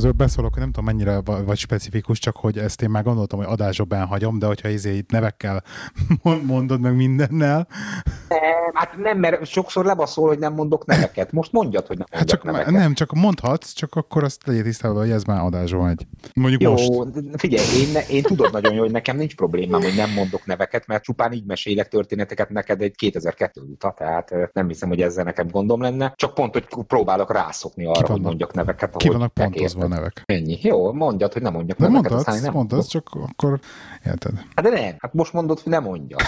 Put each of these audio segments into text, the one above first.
Közül beszólok, hogy nem tudom mennyire vagy specifikus, csak hogy ezt én már gondoltam, hogy adásokban hagyom, de hogyha izé itt nevekkel mondod meg mindennel. Nem, hát nem, mert sokszor lebaszol, hogy nem mondok neveket. Most mondjad, hogy nem hát csak, neveket. Nem, csak mondhatsz, csak akkor azt legyél tisztában, hogy ez már adásban egy. Mondjuk Jó, most. figyelj, én, én tudod nagyon jó, hogy nekem nincs problémám, hogy nem mondok neveket, mert csupán így mesélek történeteket neked egy 2002 óta, tehát nem hiszem, hogy ezzel nekem gondom lenne. Csak pont, hogy próbálok rászokni arra, hogy mondjak neveket. Ki vannak pontozva nevek. Ennyi. Jó, mondjad, hogy nem mondjak de neveket. Mondhatsz, nem mondhatsz, csak akkor érted. Hát de nem, hát most mondod, hogy nem mondja.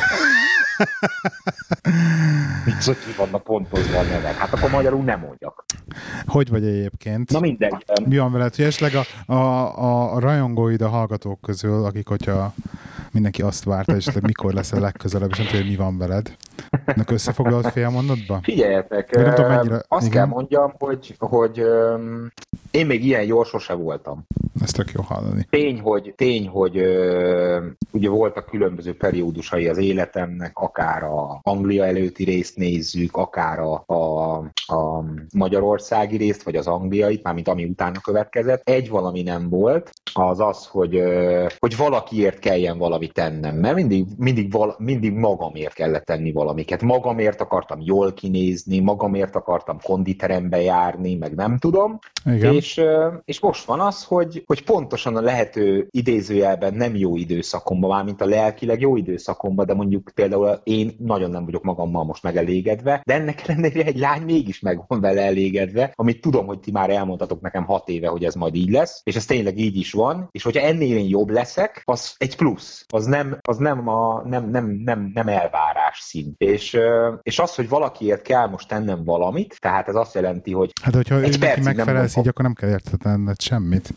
Mit hogy ki vannak pontozva a nevek? Hát akkor magyarul nem mondjak. Hogy vagy egyébként? Na mindegy. Mi van veled, hogy esetleg a, a, a, a rajongóid, a hallgatók közül, akik, hogyha mindenki azt várta, és mikor lesz a legközelebb, és nem tudja, hogy mi van veled. Ennek összefoglalt fél mondatba? Figyeljetek, nem tudom, mennyire... azt igen? kell mondjam, hogy, hogy um, én még ilyen gyors sose voltam. Ezt tök jó hallani. Tény, hogy, tény, hogy uh, ugye voltak különböző periódusai az életemnek, akár a Anglia előtti részt nézzük, akár a, a, a magyarországi részt, vagy az angliait, mármint ami utána következett. Egy valami nem volt, az az, hogy, uh, hogy valakiért kelljen valamit tennem, mert mindig, mindig, val, mindig magamért kellett tenni valamiket. Magamért akartam jól kinézni, magamért akartam konditerembe járni, meg nem tudom. Igen. És, és most van az, hogy, hogy pontosan a lehető idézőjelben nem jó időszakomban, már mint a lelkileg jó időszakomban, de mondjuk például én nagyon nem vagyok magammal most megelégedve, de ennek ellenére egy lány mégis meg van vele elégedve, amit tudom, hogy ti már elmondhatok nekem hat éve, hogy ez majd így lesz, és ez tényleg így is van, és hogyha ennél én jobb leszek, az egy plusz, az nem, az nem, a, nem, nem, nem, nem elvárás szint. És, és az, hogy valakiért kell most tennem valamit, tehát ez azt jelenti, hogy Hát, hogyha egy neki megfelelsz így, akkor nem kell értetned semmit.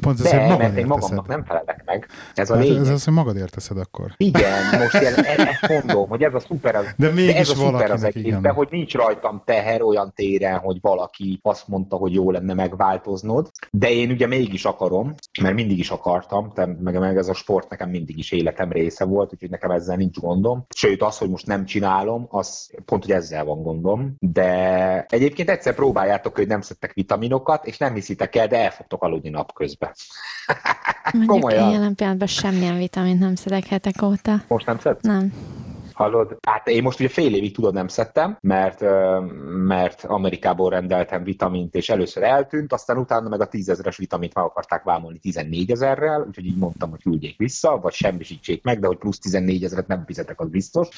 Pont ez, De, mert én magamnak nem felelek meg. Ez a hát Ez az, hogy magad érteszed akkor. Igen, most ilyen, ezt mondom, hogy ez a szuper az, de, mégis de ez a szuper az egészben, hogy nincs rajtam teher olyan téren, hogy valaki azt mondta, hogy jó lenne megváltoznod, de én ugye mégis akarom, mert mindig is akartam, meg, meg ez a sport nekem mindig is életem része volt, úgyhogy nekem ezzel nincs gondom. Sőt, az, hogy most nem csinálom, az pont, hogy ezzel van gondom. De egyébként egyszer próbáljátok, hogy nem szedtek vitaminokat, és nem hiszitek el, de el fogtok aludni napközben. Mondjuk én jelen pillanatban semmilyen vitamint nem szedek hetek óta. Most nem szedsz? Nem. Hallod? Hát én most ugye fél évig tudod nem szedtem, mert, mert Amerikából rendeltem vitamint, és először eltűnt, aztán utána meg a tízezres vitamint meg akarták vámolni 14 ezerrel, úgyhogy így mondtam, hogy küldjék vissza, vagy semmisítsék meg, de hogy plusz 14 ezeret nem fizetek, az biztos.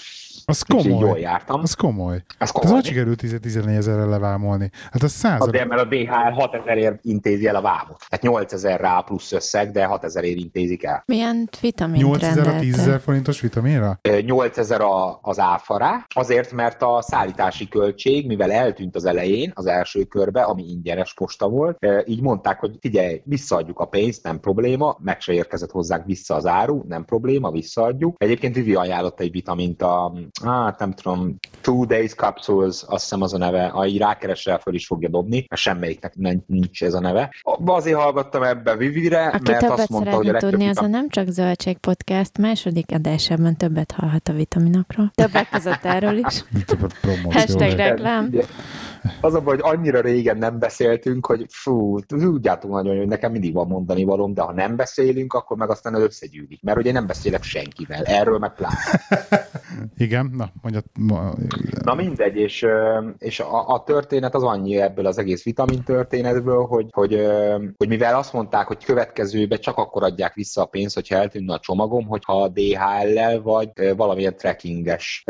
Az komoly. jól jártam. Az komoly. Az komoly. Ez hogy sikerült 14 ezerrel levámolni? Hát az száz. De mert a DHL 6 ezerért intézi el a vámot. Tehát 8 ezer rá plusz összeg, de 6 ezerért intézik el. Milyen vitamin 8 ezer a 10 ezer forintos vitaminra? 8 ezer a, az áfará, azért, mert a szállítási költség, mivel eltűnt az elején, az első körbe, ami ingyenes posta volt, így mondták, hogy figyelj, visszaadjuk a pénzt, nem probléma, meg se érkezett hozzánk vissza az áru, nem probléma, visszaadjuk. Egyébként Vivi ajánlott egy vitamint a hát nem tudom, Two Days Capsules, azt hiszem az a neve, ha így rákeresel, föl is fogja dobni, mert semmelyiknek nincs ez a neve. Azért hallgattam ebbe Vivire, Aki mert azt mondta, hogy a tudni, az a nem csak Zöldség Podcast második adásában többet hallhat a vitaminokról. Többek között erről is. Hashtag reklám. Az a baj, hogy annyira régen nem beszéltünk, hogy fú, tudjátok nagyon, hogy nekem mindig van mondani valóm, de ha nem beszélünk, akkor meg aztán összegyűlik. Mert ugye nem beszélek senkivel, erről meg pláne. Igen, na, mondjad. Na mindegy, és, és a, a, történet az annyi ebből az egész vitamin történetből, hogy, hogy, hogy mivel azt mondták, hogy következőbe csak akkor adják vissza a pénzt, hogyha eltűnne a csomagom, hogyha a DHL-lel vagy valamilyen trekkinges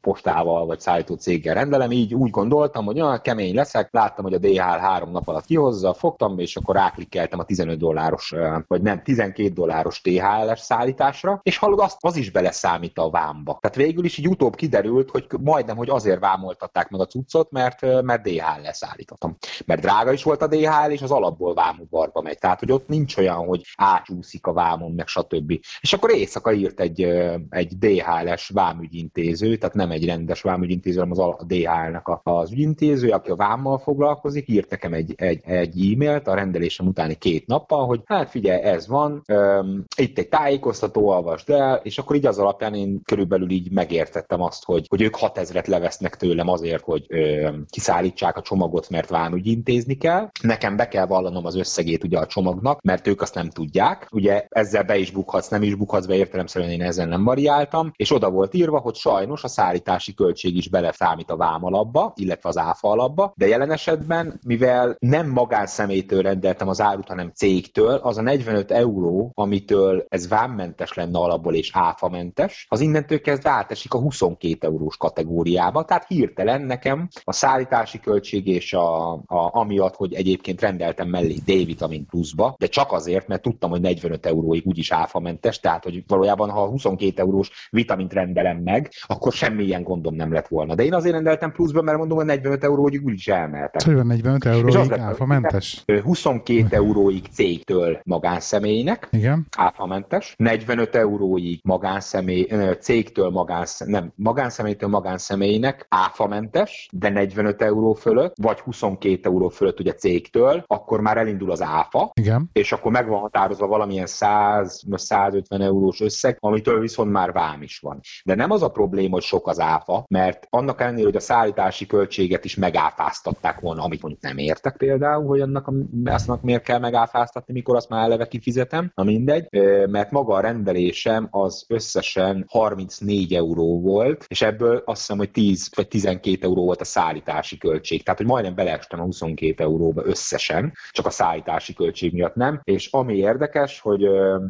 postával vagy szállító céggel rendelem, így úgy gondoltam, hogy olyan kemény leszek, láttam, hogy a DHL három nap alatt kihozza, fogtam, és akkor ráklikkeltem a 15 dolláros, vagy nem, 12 dolláros THL-es szállításra, és hallod, azt, az is beleszámít a vámba. Tehát végül is így utóbb kiderült, hogy majdnem, hogy azért vámoltatták meg a cuccot, mert, mert DHL leszállítottam. Mert drága is volt a DHL, és az alapból vámudvarba megy. Tehát, hogy ott nincs olyan, hogy átsúszik a vámon, meg stb. És akkor éjszaka írt egy, egy DHL-es vámügyintéző, tehát nem egy rendes vámügyintéző, hanem az a DHL-nek az ügyintéző, aki a vámmal foglalkozik, írt nekem egy, egy, egy e-mailt a rendelésem utáni két nappal, hogy hát figyelj, ez van, um, itt egy tájékoztató, olvasd el, és akkor így az alapján én körülbelül így megértettem azt, hogy, hogy ők 6000-et levesznek tőlem azért, hogy ö, kiszállítsák a csomagot, mert vámügy intézni kell. Nekem be kell vallanom az összegét ugye a csomagnak, mert ők azt nem tudják. Ugye ezzel be is bukhatsz, nem is bukhatsz be, értelemszerűen én ezen nem variáltam, és oda volt írva, hogy sajnos a szállítási költség is beleszámít a vám alapba, illetve az áfa alapba, de jelen esetben, mivel nem magánszemélytől rendeltem az árut, hanem cégtől, az a 45 euró, amitől ez vámmentes lenne alapból és áfamentes, az innentől kezdve átesik a 22 eurós kategóriába, tehát hirtelen nekem a szállítási költség és a, a, amiatt, hogy egyébként rendeltem mellé D-vitamin pluszba, de csak azért, mert tudtam, hogy 45 euróig úgyis áfamentes, tehát hogy valójában ha 22 eurós vitamint rendelem meg, akkor semmilyen gondom nem lett volna. De én azért rendeltem pluszba, mert mondom, hogy 45 euróig úgyis elmehetek. Szóval 45 euróig áfamentes? 22 euróig cégtől magánszemélynek, Igen. áfamentes, 45 euróig magánszemély, cégtől magánsz, nem, magánszemélytől magánszemélynek áfamentes, de 45 euró fölött, vagy 22 euró fölött ugye cégtől, akkor már elindul az áfa, Igen. és akkor meg van határozva valamilyen 100 150 eurós összeg, amitől viszont már vám is van. De nem az a probléma, hogy sok az áfa, mert annak ellenére, hogy a szállítási költséget is megáfáztatták volna, amit mondjuk nem értek például, hogy annak, a, azt miért kell megáfáztatni, mikor azt már eleve kifizetem, na mindegy, mert maga a rendelésem az összesen 34 euró volt, és ebből azt hiszem, hogy 10 vagy 12 euró volt a szállítási költség, tehát hogy majdnem beleestem a 22 euróba összesen, csak a szállítási költség miatt nem, és ami érdekes, hogy,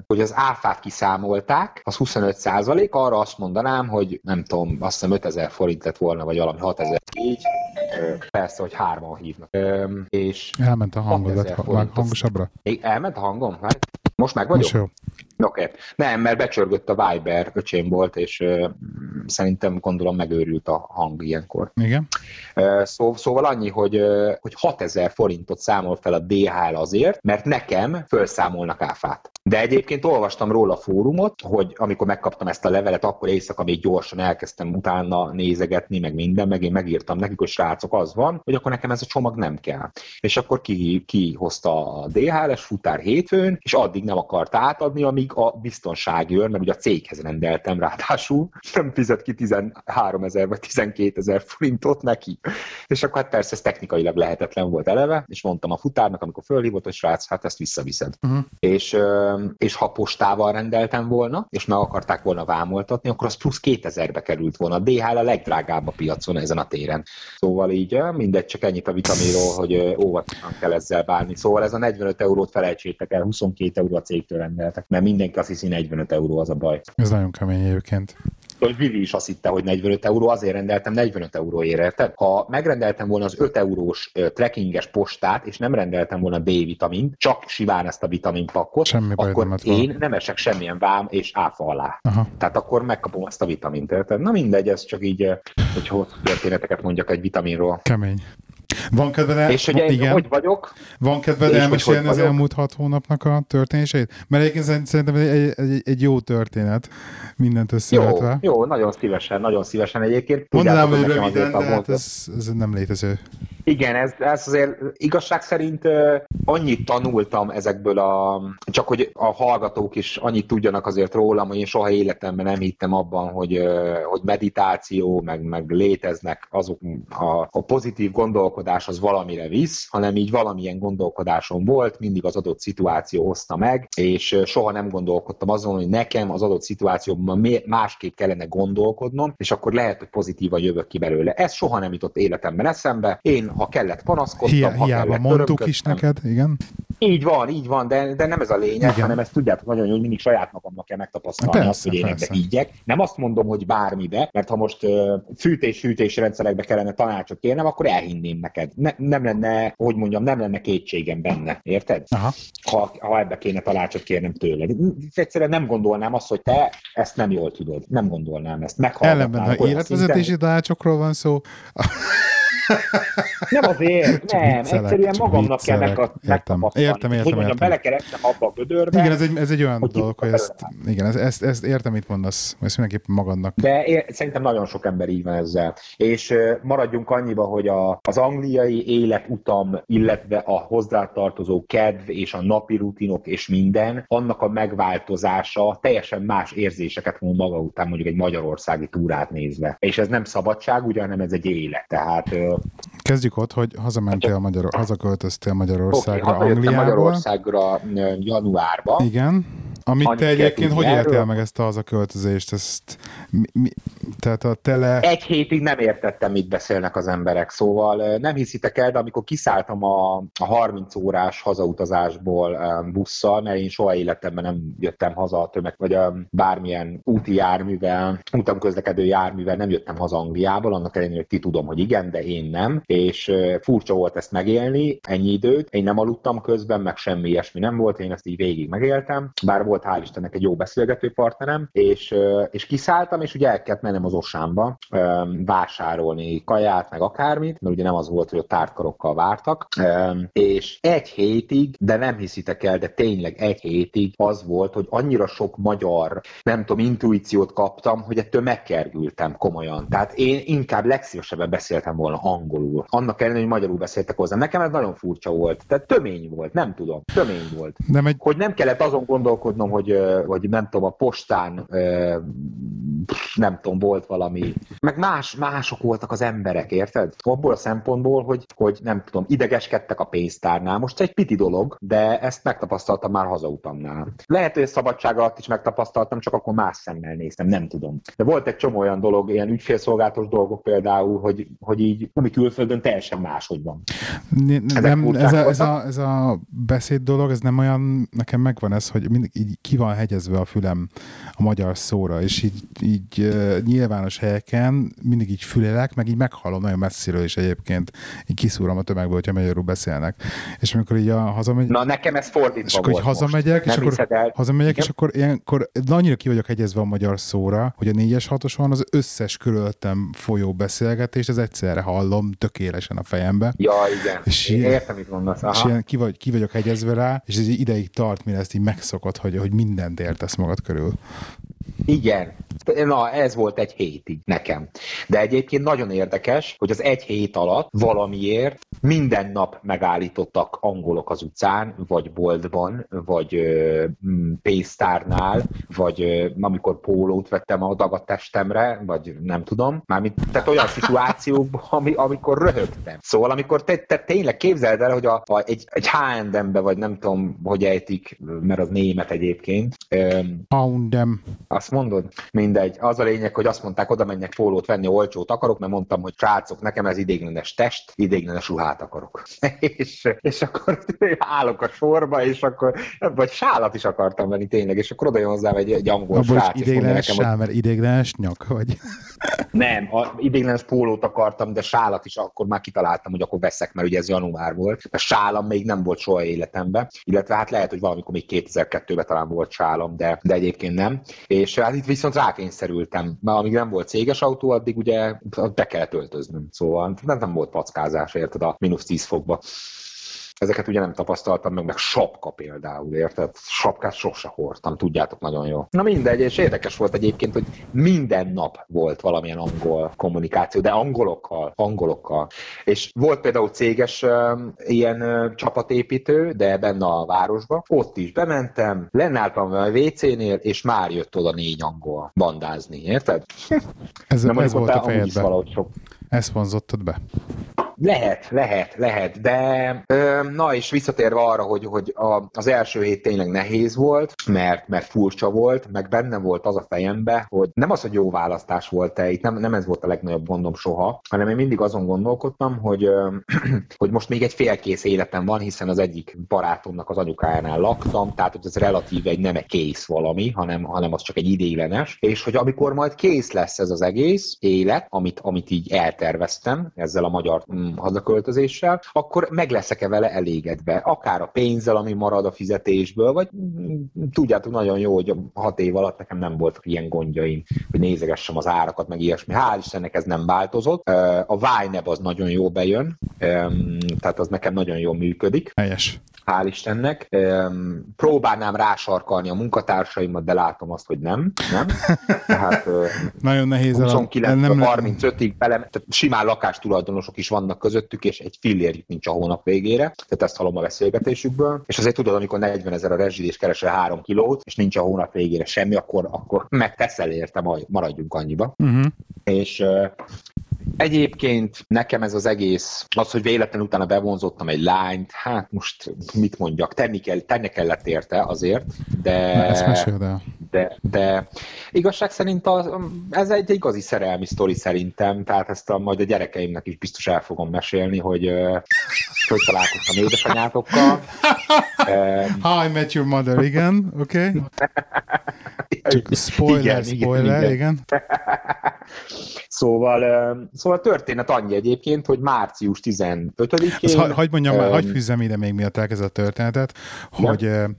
hogy az áfát kiszámolták, az 25 százalék, arra azt mondanám, hogy nem tudom, azt hiszem 5000 forint lett volna, vagy valami 6000 így, persze, hogy hárman hívnak. És Elment a hangod, hangosabbra? Elment a hangom? Hát, most meg vagyok? Most jó. Oké. Okay. Nem, mert becsörgött a Viber, öcsém volt, és uh, szerintem gondolom megőrült a hang ilyenkor. Igen. Uh, szó, szóval annyi, hogy, uh, hogy 6000 forintot számol fel a DHL azért, mert nekem felszámolnak áfát. De egyébként olvastam róla a fórumot, hogy amikor megkaptam ezt a levelet, akkor éjszaka még gyorsan elkezdtem utána nézegetni, meg minden, meg én megírtam nekik, hogy srácok, az van, hogy akkor nekem ez a csomag nem kell. És akkor ki, ki hozta a DHL-es futár hétfőn, és addig nem akart átadni, amíg a biztonsági őr, mert ugye a céghez rendeltem ráadásul, nem fizet ki 13 ezer vagy 12 ezer forintot neki. És akkor hát persze ez technikailag lehetetlen volt eleve, és mondtam a futárnak, amikor fölhívott, hogy srác, hát ezt visszaviszed. Uh-huh. És és ha postával rendeltem volna, és meg akarták volna vámoltatni, akkor az plusz 2000-be került volna. A DHL a legdrágább a piacon ezen a téren. Szóval így mindegy, csak ennyit a vitaminról, hogy óvatosan kell ezzel bánni. Szóval ez a 45 eurót felejtsétek el, 22 euró a cégtől rendeltek, mert mindenki azt hiszi 45 euró az a baj. Ez nagyon kemény egyébként hogy Vivi is azt hitte, hogy 45 euró, azért rendeltem 45 euróért, érted? Ha megrendeltem volna az 5 eurós trekkinges postát, és nem rendeltem volna B-vitamint, csak simán ezt a vitaminpakkot, Semmi akkor nem én van. nem esek semmilyen vám és áfa alá. Aha. Tehát akkor megkapom azt a vitamint, érted? Na mindegy, ez csak így, hogy történeteket mondjak egy vitaminról. Kemény. Van kedved el... És hogy én igen. hogy vagyok? Van kedved elmesélni az elmúlt hat hónapnak a történéseit? Mert egyébként szerintem egy, egy, egy jó történet, mindent összevetve. Jó, jó, nagyon szívesen, nagyon szívesen egyébként. Mondanám, hogy röviden, de hát ez, ez nem létező. Igen, ez, ez azért igazság szerint annyit tanultam ezekből a, csak hogy a hallgatók is annyit tudjanak azért rólam, hogy én soha életemben nem hittem abban, hogy, hogy meditáció, meg, meg léteznek azok a, a pozitív gondolkodás az valamire visz, hanem így valamilyen gondolkodásom volt, mindig az adott szituáció hozta meg, és soha nem gondolkodtam azon, hogy nekem az adott szituációban másképp kellene gondolkodnom, és akkor lehet, hogy pozitívan jövök ki belőle. Ez soha nem jutott életemben eszembe. Én ha kellett panaszkodtam, Hi- ha hiába kellett mondtuk is neked, igen. Így van, így van, de, de nem ez a lényeg, igen. hanem ezt tudjátok nagyon jó, hogy mindig saját magamnak kell megtapasztalni persze, azt, hogy én ebbe higgyek. Nem azt mondom, hogy bármibe, mert ha most uh, fűtés-fűtés rendszerekbe kellene tanácsot kérnem, akkor elhinném neked. Ne, nem lenne, hogy mondjam, nem lenne kétségem benne, érted? Aha. Ha, ha ebbe kéne tanácsot kérnem tőle. Egyszerűen nem gondolnám azt, hogy te ezt nem jól tudod. Nem gondolnám ezt. Ellenben, ha életvezetési tanácsokról van szó, Nem azért, nem, viccelek, egyszerűen magamnak kell meg a, értem, értem, értem, hogy értem. belekerestem abba a gödörbe. Igen, ez egy, ez egy olyan hogy dolog, hogy ezt, igen, ezt, ezt, ezt értem, mit mondasz, ezt mindenképpen magadnak. De én, szerintem nagyon sok ember így van ezzel. És maradjunk annyiba, hogy a, az angliai életutam, illetve a hozzátartozó kedv és a napi rutinok és minden, annak a megváltozása teljesen más érzéseket mond maga után mondjuk egy magyarországi túrát nézve. És ez nem szabadság, ugye, hanem ez egy élet. Tehát Kezdjük ott, hogy hazamentél hát, Magyar, hazaköltöztél Magyarországra, okay, Angliából. Magyarországra januárban. Igen. Amit te egyébként hogy éltél meg ezt a hazaköltözést? Ezt, mi, mi, tehát a tele... Egy hétig nem értettem, mit beszélnek az emberek, szóval nem hiszitek el, de amikor kiszálltam a, a 30 órás hazautazásból busszal, mert én soha életemben nem jöttem haza a tömeg, vagy a bármilyen úti járművel, utamközlekedő járművel nem jöttem haza Angliából, annak ellenére, hogy ti tudom, hogy igen, de én nem, és furcsa volt ezt megélni, ennyi időt, én nem aludtam közben, meg semmi ilyesmi nem volt, én ezt így végig megéltem, bár volt hál' Istennek egy jó beszélgető partnerem, és, és kiszálltam, és ugye el kellett mennem az Osámba vásárolni kaját, meg akármit, mert ugye nem az volt, hogy a tártkarokkal vártak, és egy hétig, de nem hiszitek el, de tényleg egy hétig az volt, hogy annyira sok magyar, nem tudom, intuíciót kaptam, hogy ettől megkergültem komolyan. Tehát én inkább legszívesebben beszéltem volna angolul. Annak ellenére, hogy magyarul beszéltek hozzám. Nekem ez nagyon furcsa volt. Tehát tömény volt, nem tudom. Tömény volt. Nem egy... Hogy nem kellett azon gondolkodnom, hogy, hogy nem tudom, a postán nem tudom, volt valami, meg más, mások voltak az emberek, érted? Abból a szempontból, hogy, hogy nem tudom, idegeskedtek a pénztárnál. Most egy piti dolog, de ezt megtapasztaltam már hazautamnál. Lehet, hogy szabadság alatt is megtapasztaltam, csak akkor más szemmel néztem, nem tudom. De volt egy csomó olyan dolog, ilyen ügyfélszolgálatos dolgok például, hogy, hogy így, ami külföldön teljesen máshogy van. Nem, ez, a, ez, a, ez a beszéd dolog, ez nem olyan, nekem megvan ez, hogy mindig így ki van hegyezve a fülem a magyar szóra, és így, így nyilvános helyeken mindig így fülelek, meg így meghallom nagyon messziről is egyébként, így kiszúrom a tömegből, hogyha magyarul beszélnek. És amikor így a hazamegy... Na nekem ez fordítva És akkor így hazamegyek, és akkor, hazamegyek és akkor ilyenkor annyira ki vagyok hegyezve a magyar szóra, hogy a négyes hatoson az összes körülöttem folyó beszélgetést, ez egyszerre hallom tökéletesen a fejembe. Ja, igen. És Én értem, mit mondasz. Aha. És ilyen ki, vagy, ki vagyok hegyezve rá, és ez ideig tart, mire ezt így megszokott, hogy, hogy mindent értesz magad körül. Igen. Na, ez volt egy hétig nekem. De egyébként nagyon érdekes, hogy az egy hét alatt valamiért minden nap megállítottak angolok az utcán, vagy boltban, vagy ö, pénztárnál, vagy ö, amikor pólót vettem a dagat testemre, vagy nem tudom. Mármint, tehát olyan szituációkban, ami, amikor röhögtem. Szóval amikor te, te tényleg képzeld el, hogy a, a, egy, egy H&M-be, vagy nem tudom, hogy ejtik, mert az német egyébként. H&M. Azt mondod? Mindegy. Az a lényeg, hogy azt mondták, oda menjek pólót venni, olcsót akarok, mert mondtam, hogy srácok, nekem ez idéglenes test, idéglenes ruhát akarok. és, és akkor állok a sorba, és akkor, vagy sálat is akartam venni tényleg, és akkor oda jön hozzám egy, egy angol Abba srác. Idéglenes nekem, sál, mert idéglenes nyak, vagy? Nem, a idéglenes pólót akartam, de sálat is akkor már kitaláltam, hogy akkor veszek, mert ugye ez január volt. A sálam még nem volt soha életemben, illetve hát lehet, hogy valamikor még 2002-ben talán volt sálam, de, de egyébként nem. És hát itt viszont rákényszerültem, mert amíg nem volt céges autó, addig ugye be kellett öltöznöm. Szóval nem, nem volt packázás, érted, a mínusz 10 fokba. Ezeket ugye nem tapasztaltam meg, meg sapka például, érted? Sapkát sose hordtam, tudjátok nagyon jó. Na mindegy, és érdekes volt egyébként, hogy minden nap volt valamilyen angol kommunikáció, de angolokkal, angolokkal. És volt például céges ilyen csapatépítő, de benne a városba. Ott is bementem, lennálltam a WC-nél, és már jött oda négy angol bandázni, érted? Ez, ez volt a fejedben. Ezt vonzottad be? Lehet, lehet, lehet, de ö, na és visszatérve arra, hogy, hogy a, az első hét tényleg nehéz volt, mert, mert furcsa volt, meg benne volt az a fejembe, hogy nem az, hogy jó választás volt-e, itt nem, nem ez volt a legnagyobb gondom soha, hanem én mindig azon gondolkodtam, hogy, ö, hogy most még egy félkész életem van, hiszen az egyik barátomnak az anyukájánál laktam, tehát hogy ez relatíve egy nem egy kész valami, hanem, hanem az csak egy idéglenes, és hogy amikor majd kész lesz ez az egész élet, amit, amit így elterveztem ezzel a magyar hazaköltözéssel, akkor meg leszek-e vele elégedve? Akár a pénzzel, ami marad a fizetésből, vagy tudjátok nagyon jó, hogy hat év alatt nekem nem voltak ilyen gondjaim, hogy nézegessem az árakat, meg ilyesmi. Hál' Istennek ez nem változott. A Vine az nagyon jó bejön, tehát az nekem nagyon jól működik. Helyes hál' Istennek. Próbálnám rásarkalni a munkatársaimat, de látom azt, hogy nem. nem. Tehát, Nagyon nehéz 29 nem 35-ig bele, tehát simán lakástulajdonosok is vannak közöttük, és egy fillérjük nincs a hónap végére. Tehát ezt hallom a beszélgetésükből. És azért tudod, amikor 40 ezer a rezsid és keresel 3 kilót, és nincs a hónap végére semmi, akkor, akkor megteszel érte, majd maradjunk annyiba. Uh-huh. És Egyébként nekem ez az egész, az, hogy véletlenül utána bevonzottam egy lányt, hát most mit mondjak, tenni, kell, tenni kellett érte azért, de... Na, ezt el. De, de igazság szerint az, ez egy igazi szerelmi sztori szerintem, tehát ezt a, majd a gyerekeimnek is biztos el fogom mesélni, hogy hogy találkoztam édesanyátokkal. How I Met Your Mother, igen, oké. Okay. Spoiler, igen, spoiler, igen. igen. Szóval, szóval a történet annyi egyébként, hogy március 15-én... Ha, hagyd mondjam um, már, hagyd fűzzem ide még miatt elkezd a történetet, hogy, ja.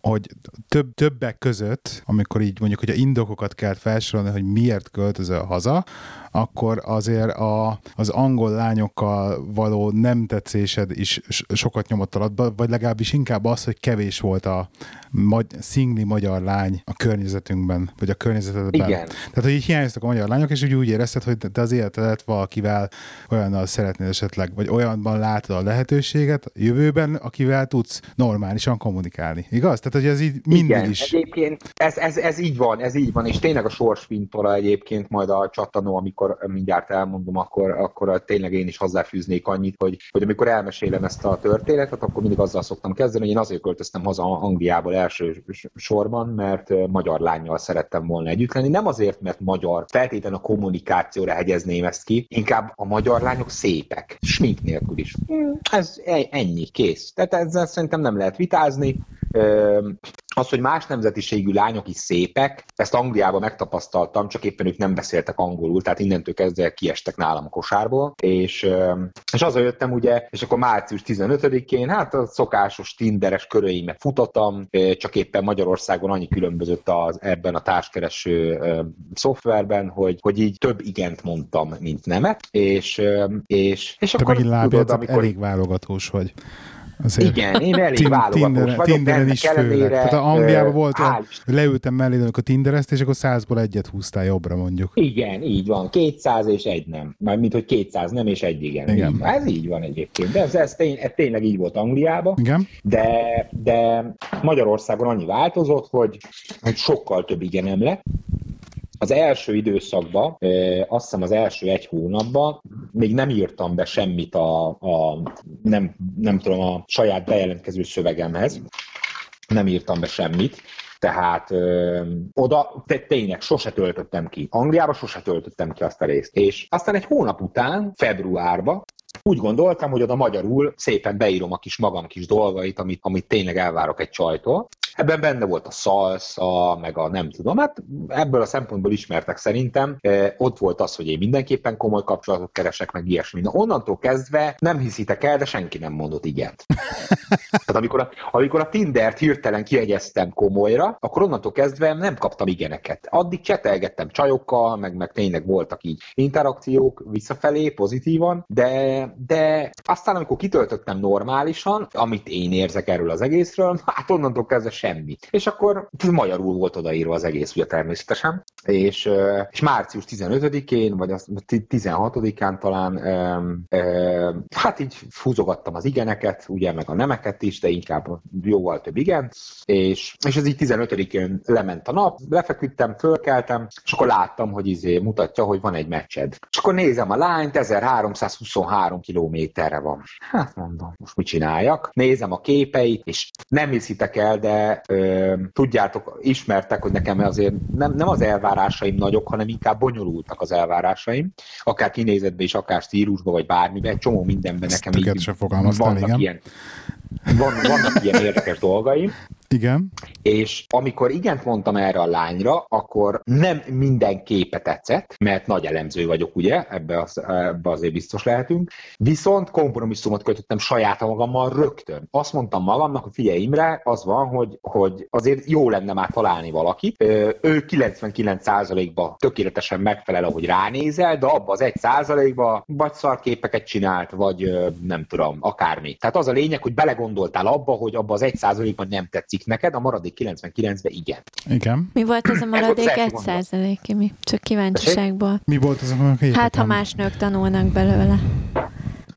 hogy több, többek között, amikor így mondjuk, hogy a indokokat kell felsorolni, hogy miért költözöl haza, akkor azért a, az angol lányokkal való nem tetszésed is sokat nyomott alatba, vagy legalábbis inkább az, hogy kevés volt a magy- szingli magyar lány a környezetünkben, vagy a környezetedben. Igen. Tehát, hogy így hiányoztak a magyar lányok, és úgy, úgy érezted, hogy te az életedet valakivel olyannal szeretnél esetleg, vagy olyanban látod a lehetőséget a jövőben, akivel tudsz normálisan kommunikálni. Igaz? Tehát, hogy ez így mindig Igen, is. Egyébként ez, ez, ez, így van, ez így van, és tényleg a sorsfintora egyébként majd a csatanó, amikor amikor mindjárt elmondom, akkor, akkor tényleg én is hozzáfűznék annyit, hogy, hogy amikor elmesélem ezt a történetet, akkor mindig azzal szoktam kezdeni, hogy én azért költöztem haza Angliából első sorban, mert magyar lányjal szerettem volna együtt lenni. Nem azért, mert magyar, feltétlenül a kommunikációra hegyezném ezt ki, inkább a magyar lányok szépek, smink nélkül is. Ez e-, ennyi, kész. Tehát ezzel szerintem nem lehet vitázni. Az, hogy más nemzetiségű lányok is szépek, ezt Angliában megtapasztaltam, csak éppen ők nem beszéltek angolul, tehát innentől kezdve kiestek nálam a kosárból, és, és azzal jöttem ugye, és akkor március 15-én, hát a szokásos tinderes köreimet futottam, csak éppen Magyarországon annyi különbözött az, ebben a társkereső szoftverben, hogy, hogy így több igent mondtam, mint nemet, és, és, és Te akkor tudod, amikor... elég válogatós vagy. Azért Igen, én elég válogatós vagyok. Tinderen is főleg. Tehát a Angliában volt, a, leültem mellé, amikor tinderezt, és akkor százból egyet húztál jobbra mondjuk. Igen, így van. 200 és egy nem. Már mint hogy 200 nem és egy igen. igen. Így Ez így van egyébként. De ez, ez, tény, ez tényleg így volt Angliában. Igen. De, de Magyarországon annyi változott, hogy, hogy sokkal több igenem lett. Az első időszakban, azt hiszem az első egy hónapban még nem írtam be semmit a, a nem, nem tudom, a saját bejelentkező szövegemhez. Nem írtam be semmit. Tehát ö, oda tényleg sose töltöttem ki. Angliába sose töltöttem ki azt a részt. És aztán egy hónap után, februárban úgy gondoltam, hogy oda magyarul szépen beírom a kis magam kis dolgait, amit, amit tényleg elvárok egy csajtól. Ebben benne volt a szalsza, meg a nem tudom, hát ebből a szempontból ismertek szerintem. E, ott volt az, hogy én mindenképpen komoly kapcsolatot keresek, meg ilyesmi. Na, onnantól kezdve nem hiszitek el, de senki nem mondott igent. Tehát amikor a, amikor a Tindert hirtelen kiegyeztem komolyra, akkor onnantól kezdve nem kaptam igeneket. Addig csetelgettem csajokkal, meg, meg tényleg voltak így interakciók visszafelé, pozitívan, de, de aztán amikor kitöltöttem normálisan, amit én érzek erről az egészről, hát onnantól kezdve semmi. És akkor magyarul volt odaírva az egész, ugye természetesen, és, és március 15-én, vagy az 16-án talán, hát így fúzogattam az igeneket, ugye, meg a nemeket is, de inkább jóval több igen, és, és ez így 15-én lement a nap, lefeküdtem, fölkeltem, és akkor láttam, hogy izé mutatja, hogy van egy meccsed. És akkor nézem a lányt, 1323 kilométerre van. Hát mondom, most mit csináljak? Nézem a képeit, és nem hiszitek el, de ö, tudjátok, ismertek, hogy nekem azért nem, nem az elvárásaim nagyok, hanem inkább bonyolultak az elvárásaim, akár kinézetben is, akár stílusban, vagy bármiben, egy csomó mindenben nekem így vannak igen. ilyen, van, vannak ilyen érdekes dolgaim, Igen. És amikor igent mondtam erre a lányra, akkor nem minden képe tetszett, mert nagy elemző vagyok, ugye, ebbe, az, ebbe azért biztos lehetünk, viszont kompromisszumot kötöttem saját magammal rögtön. Azt mondtam magamnak, hogy figyelj Imre, az van, hogy, hogy azért jó lenne már találni valakit. Ő 99%-ba tökéletesen megfelel, ahogy ránézel, de abba az 1%-ba vagy szarképeket csinált, vagy nem tudom, akármi. Tehát az a lényeg, hogy belegondoltál abba, hogy abba az 1%-ban nem tetszik neked, a maradék 99-ben igen. Igen. Mi volt az a maradék 1%? Mi? Csak kíváncsiságból. Mi volt az a Hát, ha más nők tanulnak belőle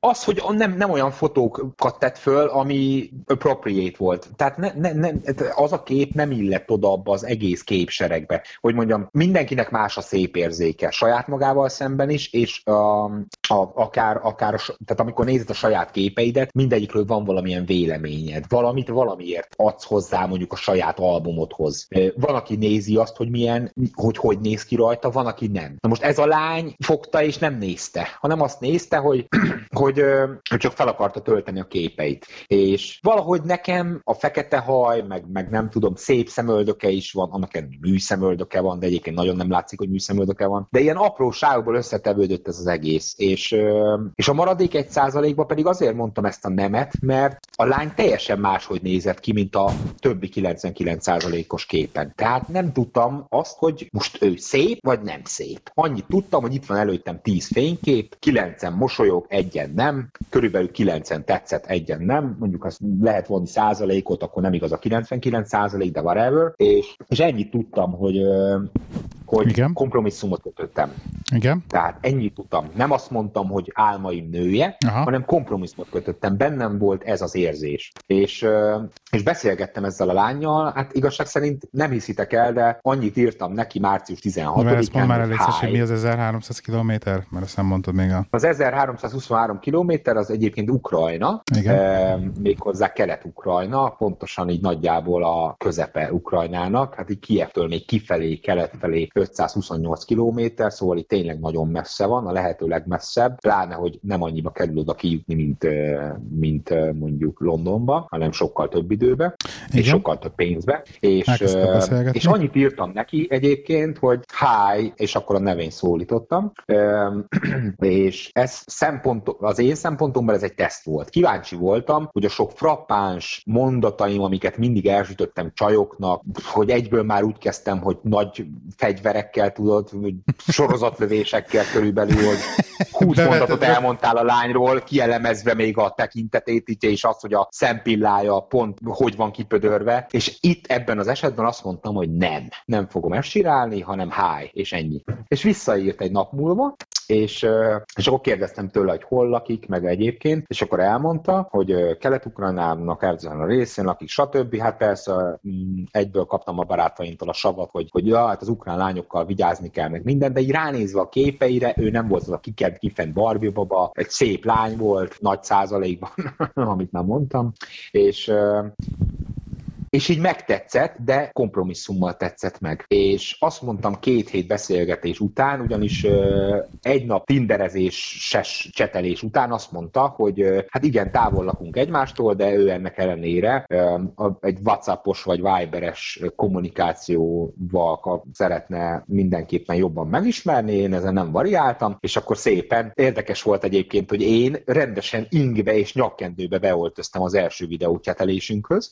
az, hogy nem, nem olyan fotókat tett föl, ami appropriate volt. Tehát ne, ne, ne, az a kép nem illett oda abba az egész képseregbe. Hogy mondjam, mindenkinek más a szép érzéke, saját magával szemben is, és a, a, akár, akár a, tehát amikor nézed a saját képeidet, mindegyikről van valamilyen véleményed, valamit valamiért adsz hozzá mondjuk a saját albumodhoz. Van, aki nézi azt, hogy milyen, hogy hogy néz ki rajta, van, aki nem. Na most ez a lány fogta és nem nézte, hanem azt nézte, hogy, hogy hogy, hogy csak fel akarta tölteni a képeit. És valahogy nekem a fekete haj, meg, meg nem tudom, szép szemöldöke is van, annak egy műszemöldöke van, de egyébként nagyon nem látszik, hogy műszemöldöke van. De ilyen apróságokból összetevődött ez az egész. És, és a maradék egy százalékban pedig azért mondtam ezt a nemet, mert a lány teljesen máshogy nézett ki, mint a többi 99 százalékos képen. Tehát nem tudtam azt, hogy most ő szép, vagy nem szép. Annyit tudtam, hogy itt van előttem 10 fénykép, 9 mosolyog, egyen nem, körülbelül 9 tetszett, egyen nem, mondjuk az lehet vonni százalékot, akkor nem igaz a 99 százalék, de whatever, és, és ennyit tudtam, hogy hogy Igen. kompromisszumot kötöttem. Igen. Tehát ennyit tudtam. Nem azt mondtam, hogy álmaim nője, Aha. hanem kompromisszumot kötöttem. Bennem volt ez az érzés. És, és beszélgettem ezzel a lányjal, hát igazság szerint nem hiszitek el, de annyit írtam neki március 16-án. Mert ezt mondd már elég, hogy mi az 1300 km, mert ezt nem mondtad még a... Az 1323 km az egyébként Ukrajna, Igen. E, méghozzá Kelet-Ukrajna, pontosan így nagyjából a közepe Ukrajnának, hát így Kievtől még kifelé, kelet felé 528 kilométer, szóval itt tényleg nagyon messze van, a lehető legmesszebb, pláne, hogy nem annyiba kerül oda kijutni, mint, mint mondjuk Londonba, hanem sokkal több időbe, Igen. és sokkal több pénzbe. És, és annyit írtam neki egyébként, hogy hi, és akkor a nevén szólítottam, és ez szempont, az én szempontomból ez egy teszt volt. Kíváncsi voltam, hogy a sok frappáns mondataim, amiket mindig elsütöttem csajoknak, hogy egyből már úgy kezdtem, hogy nagy fegyver fegyverekkel, tudod, sorozatlövésekkel körülbelül, hogy 20 mondatot elmondtál a lányról, kielemezve még a tekintetét, és azt, hogy a szempillája pont hogy van kipödörve, és itt ebben az esetben azt mondtam, hogy nem, nem fogom elsirálni, hanem háj, és ennyi. És visszaírt egy nap múlva, és, és akkor kérdeztem tőle, hogy hol lakik, meg egyébként, és akkor elmondta, hogy Kelet-Ukrajnának ezen a részén lakik, stb. Hát persze mm, egyből kaptam a barátaimtól a savat, hogy, hogy ja, hát az ukrán lányokkal vigyázni kell, meg minden, de így ránézve a képeire, ő nem volt az a kikent, kifent Barbie baba, egy szép lány volt, nagy százalékban, amit nem mondtam, és és így megtetszett, de kompromisszummal tetszett meg. És azt mondtam két hét beszélgetés után, ugyanis egy nap tinderezés, csetelés után azt mondta, hogy hát igen, távol lakunk egymástól, de ő ennek ellenére egy WhatsAppos vagy Viberes kommunikációval szeretne mindenképpen jobban megismerni, én ezen nem variáltam, és akkor szépen érdekes volt egyébként, hogy én rendesen ingbe és nyakkendőbe beoltöztem az első videócsetelésünkhöz.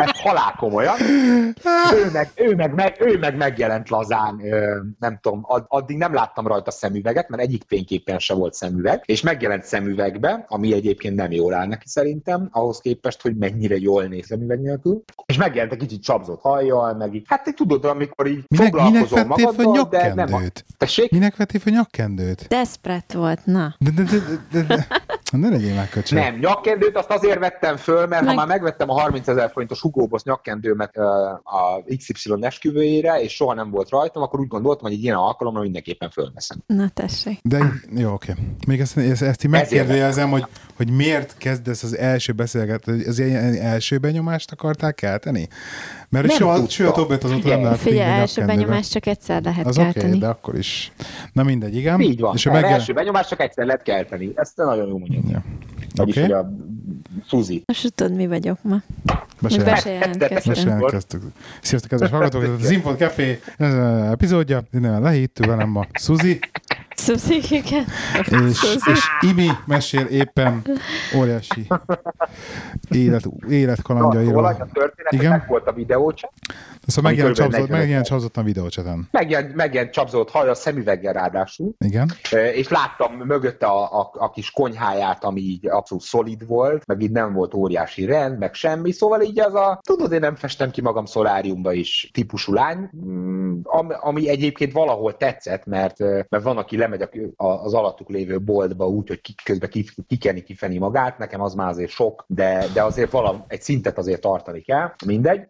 Ez halál komolyan. Ő meg, ő, meg, meg, ő meg megjelent lazán, nem tudom, addig nem láttam rajta szemüveget, mert egyik fényképpen se volt szemüveg, és megjelent szemüvegbe, ami egyébként nem jól áll neki szerintem, ahhoz képest, hogy mennyire jól néz szemüveg nélkül, és megjelent egy kicsit csapzott hajjal, meg így, hát tudod, amikor így minek, foglalkozol minek magaddal, de nem. Tessék? Minek vettél fel nyakkendőt? Desperate volt, na. De, de, de, de, de. Ne legyél már köcsög. Nem, nyakkendőt azt azért vettem föl, mert Meg... ha már megvettem a 30 ezer forintos Hugo Boss nyakkendőmet a XY esküvőjére, és soha nem volt rajtam, akkor úgy gondoltam, hogy egy ilyen alkalomra mindenképpen fölveszem. Na tessék. De jó, oké. Még ezt, ezt, ezt így megkérdezem, hogy, hogy miért kezdesz az első beszélgetést, az ilyen első benyomást akarták kelteni? Mert nem soha, soha többet azóta nem lehet Figyelj, első benyomás csak egyszer lehet az kelteni. Okay, de akkor is. Na mindegy, igen. Így van. És a megjel... első benyomás csak egyszer lehet kelteni. Ezt nagyon jó mondjuk. Ja. Oké. Okay. Suzi. Most tudod, mi vagyok ma. Be se jelentkeztünk. Sziasztok, kedves hallgatók! Ez az Info Café epizódja. Innen lehittő velem ma Suzi. Igen. És, és Imi mesél éppen óriási élet, életkalandjairól. Szóval igen? volt a videócsak. Szóval megjelent, csapzott, megjelent csapzottan videócseten. Megjelent, megjelent csapzott haj a szemüveggel ráadásul. Igen. És láttam mögötte a, a, a, kis konyháját, ami így abszolút szolid volt, meg így nem volt óriási rend, meg semmi. Szóval így az a, tudod, én nem festem ki magam szoláriumba is típusú lány, mm, ami, ami egyébként valahol tetszett, mert, mert van, aki lemegy az alattuk lévő boltba úgy, hogy közben kikeni kifeni magát, nekem az már azért sok, de, de azért valam, egy szintet azért tartani kell, mindegy.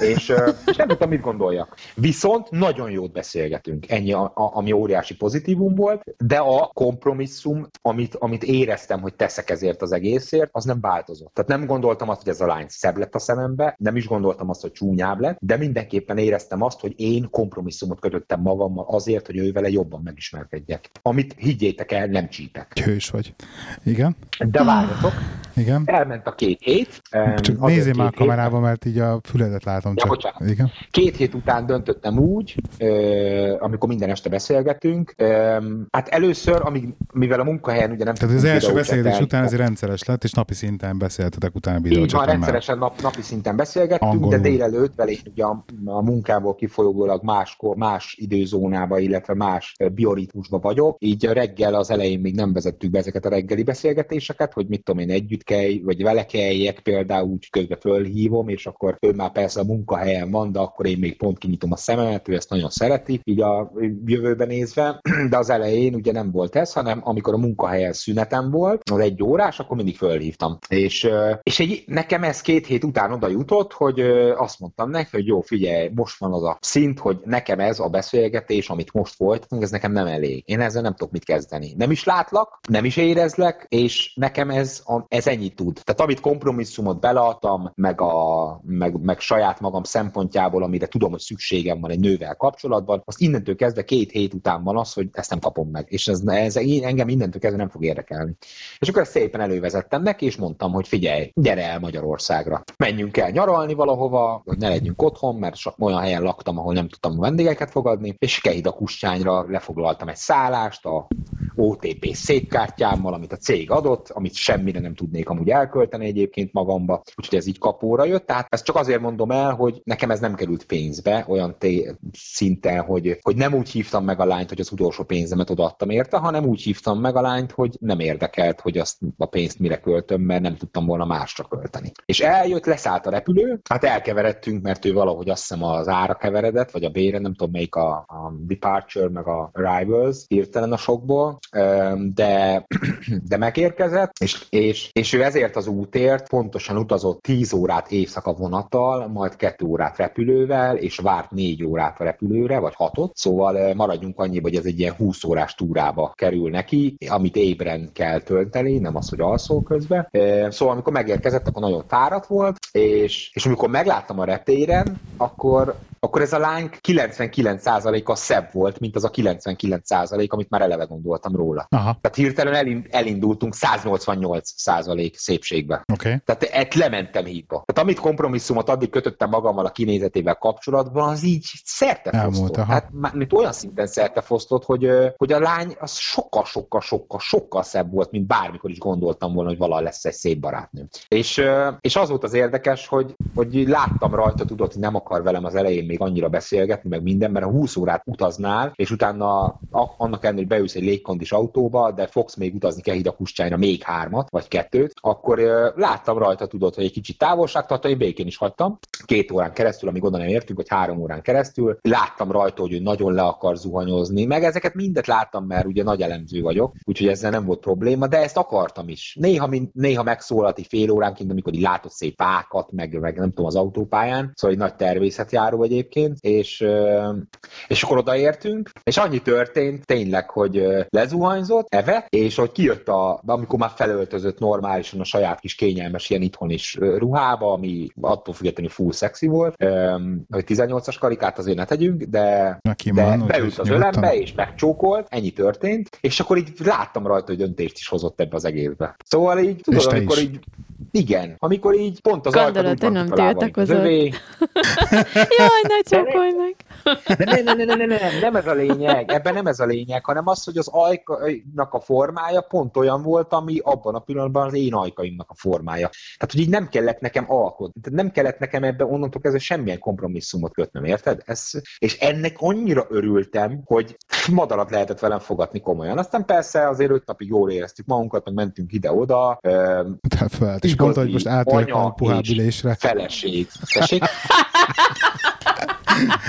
És, és nem tudtam, mit gondoljak. Viszont nagyon jót beszélgetünk, ennyi, a, a, ami óriási pozitívum volt, de a kompromisszum, amit, amit éreztem, hogy teszek ezért az egészért, az nem változott. Tehát nem gondoltam azt, hogy ez a lány szebb lett a szemembe, nem is gondoltam azt, hogy csúnyább lett, de mindenképpen éreztem azt, hogy én kompromisszumot kötöttem magammal azért, hogy ő vele jobban megismerkedjek. Amit higgyétek el, nem csípek. Hős vagy. Igen. De várjatok. Igen. Elment a két hét. Csak nézzél már a kamerába, mert így a füledet látom. Ja, csak. Igen. Két hét után döntöttem úgy, amikor minden este beszélgetünk. Hát először, amíg, mivel a munkahelyen ugye nem... Tehát az első beszélgetés után ez rendszeres lett, és napi szinten beszéltetek utána videócsatornán. Így van, rendszeresen nap, napi szinten beszélgettünk, Angolul. de délelőtt vele ugye a, a munkából kifolyólag más, más időzónába, illetve más bioritmusba vagyok. Így reggel az elején még nem vezettük be ezeket a reggeli beszélgetéseket, hogy mit tudom én, együtt kell, vagy vele kelljek például, úgy közben fölhívom, és akkor ő már persze a munkahelyen van, de akkor én még pont kinyitom a szememet, ő ezt nagyon szereti, így a jövőben nézve, de az elején ugye nem volt ez, hanem amikor a munkahelyen szünetem volt, az egy órás, akkor mindig fölhívtam. És, és egy, nekem ez két hét után oda jutott, hogy azt mondtam neki, hogy jó, figyelj, most van az a szint, hogy nekem ez a beszélgetés, amit most folytatunk, ez nekem nem elég. Én ezzel nem tudok mit kezdeni. Nem is látlak, nem is érezlek, és nekem ez, ez ennyit tud. Tehát amit kompromisszumot beleadtam, meg, a, meg, meg saját magam szempontjából, amire tudom, hogy szükségem van egy nővel kapcsolatban, azt innentől kezdve két hét után van az, hogy ezt nem kapom meg. És ez, ez engem innentől kezdve nem fog érdekelni. És akkor ezt szépen elővezettem neki, és mondtam, hogy figyelj, gyere el Magyarországra. Menjünk el nyaralni valahova, hogy ne legyünk otthon, mert olyan helyen laktam, ahol nem tudtam vendégeket fogadni, és Kehida Kussányra lefoglaltam egy szállást a OTP székkártyámmal, amit a cég adott, amit semmire nem tudnék amúgy elkölteni egyébként magamba, úgyhogy ez így kapóra jött. Tehát ezt csak azért mondom el, hogy nekem ez nem került pénzbe, olyan té- szinten, hogy, hogy nem úgy hívtam meg a lányt, hogy az utolsó pénzemet odaadtam érte, hanem úgy hívtam meg a lányt, hogy nem érdekelt, hogy azt a pénzt mire költöm, mert nem tudtam volna másra költeni. És eljött, leszállt a repülő, hát elkeveredtünk, mert ő valahogy azt hiszem az ára keveredett, vagy a bére, nem tudom melyik a, a Departure, meg a Arrivals hirtelen a sokból, de, de megérkezett, és, és, és ő ezért az útért pontosan utazott 10 órát éjszaka vonattal, majd 2 órát repülővel, és várt 4 órát a repülőre, vagy 6 szóval maradjunk annyi, hogy ez egy ilyen 20 órás túrába kerül neki, amit ébren kell tölteni, nem az, hogy alszol közben. Szóval amikor megérkezett, akkor nagyon fáradt volt, és, és amikor megláttam a reptéren, akkor akkor ez a lány 99%-a szebb volt, mint az a 99%, amit már eleve gondoltam róla. Aha. Tehát hirtelen elindultunk 188% szépségbe. Okay. Tehát ezt lementem hídba. Tehát amit kompromisszumot addig kötöttem magammal a kinézetével kapcsolatban, az így szerte fosztott. Hát mint olyan szinten szerte fosztott, hogy, hogy a lány az sokkal, sokkal, sokkal, sokkal szebb volt, mint bármikor is gondoltam volna, hogy vala lesz egy szép barátnő. És, és az volt az érdekes, hogy, hogy láttam rajta, tudod, hogy nem akar velem az elején még annyira beszélgetni, meg minden, mert a 20 órát utaznál, és utána annak ellenére, hogy beülsz egy légkondis autóba, de fogsz még utazni Kehida Kuscsányra még hármat, vagy kettőt, akkor láttam rajta, tudod, hogy egy kicsit távolságtartó, én békén is hagytam, két órán keresztül, amíg oda nem értünk, vagy három órán keresztül, láttam rajta, hogy ő nagyon le akar zuhanyozni, meg ezeket mindet láttam, mert ugye nagy elemző vagyok, úgyhogy ezzel nem volt probléma, de ezt akartam is. Néha, néha megszólalt egy fél óránként, amikor így látott szép fákat, meg, meg nem tudom, az autópályán, szóval egy nagy természetjáró egyébként, és, és akkor odaértünk, és annyi történt tényleg, hogy lezuhanyzott, eve, és hogy kijött a, amikor már felöltözött normálisan a saját kis kényelmes ilyen itthon is ruhába, ami attól függetlenül full szexi volt, hogy 18-as karikát azért ne tegyünk, de, de beült az ölembe, és megcsókolt, ennyi történt, és akkor így láttam rajta, hogy döntést is hozott ebbe az egészbe. Szóval így, tudod, amikor így Igen, amikor így pont az Gondolod, ajkad nem tiltakozott. Jaj, ne csókolj meg! De nem, nem, nem, nem, nem, nem ez a lényeg, ebben nem ez a lényeg, hanem az, hogy az ajkainak a formája pont olyan volt, ami abban a pillanatban az én ajkaimnak a formája. Tehát, hogy így nem kellett nekem alkotni, tehát nem kellett nekem ebben onnantól kezdve semmilyen kompromisszumot kötnöm, érted? Ez, és ennek annyira örültem, hogy madarat lehetett velem fogadni komolyan. Aztán persze azért öt napig jól éreztük magunkat, meg mentünk ide-oda. Te felelt, és mondta, hogy most átjött a puhábülésre. Feleség.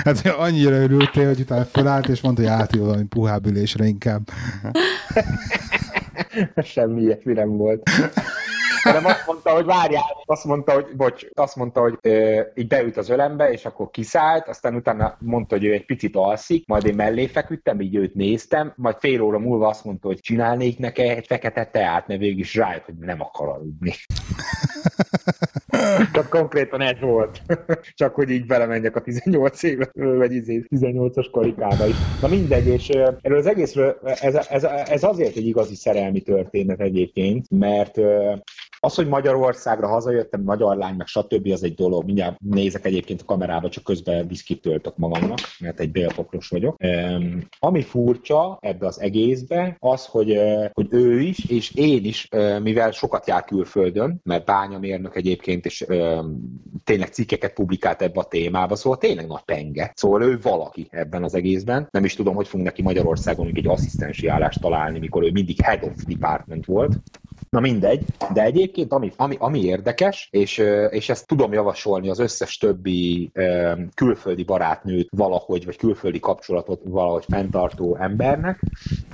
hát annyira örültél, hogy utána felállt, és mondta, hogy átjön valami puhábülésre inkább. Semmi ilyesmi nem volt hanem azt mondta, hogy várjál, azt mondta, hogy, bocs, azt mondta, hogy ö, így beült az ölembe, és akkor kiszállt, aztán utána mondta, hogy ő egy picit alszik, majd én mellé feküdtem, így őt néztem, majd fél óra múlva azt mondta, hogy csinálnék neki egy fekete teát, mert végig is rájött, hogy nem akar aludni. Csak konkrétan ez volt. Csak hogy így belemenjek a 18 éve, vagy 18-as izé, karikába is. Na mindegy, és erről az egészről, ez, ez, ez azért egy igazi szerelmi történet egyébként, mert az, hogy Magyarországra hazajöttem, magyar lány, meg stb. az egy dolog. Mindjárt nézek egyébként a kamerába, csak közben viszkit töltök magamnak, mert egy bélpokros vagyok. Um, ami furcsa ebbe az egészbe, az, hogy, hogy ő is, és én is, mivel sokat jár külföldön, mert bányamérnök egyébként, és tényleg cikkeket publikált ebbe a témába, szóval tényleg nagy penge. Szóval ő valaki ebben az egészben. Nem is tudom, hogy fogunk neki Magyarországon egy asszisztensi állást találni, mikor ő mindig head of department volt. Na mindegy, de egyébként ami, ami, ami érdekes, és, és ezt tudom javasolni az összes többi külföldi barátnőt valahogy, vagy külföldi kapcsolatot valahogy fenntartó embernek,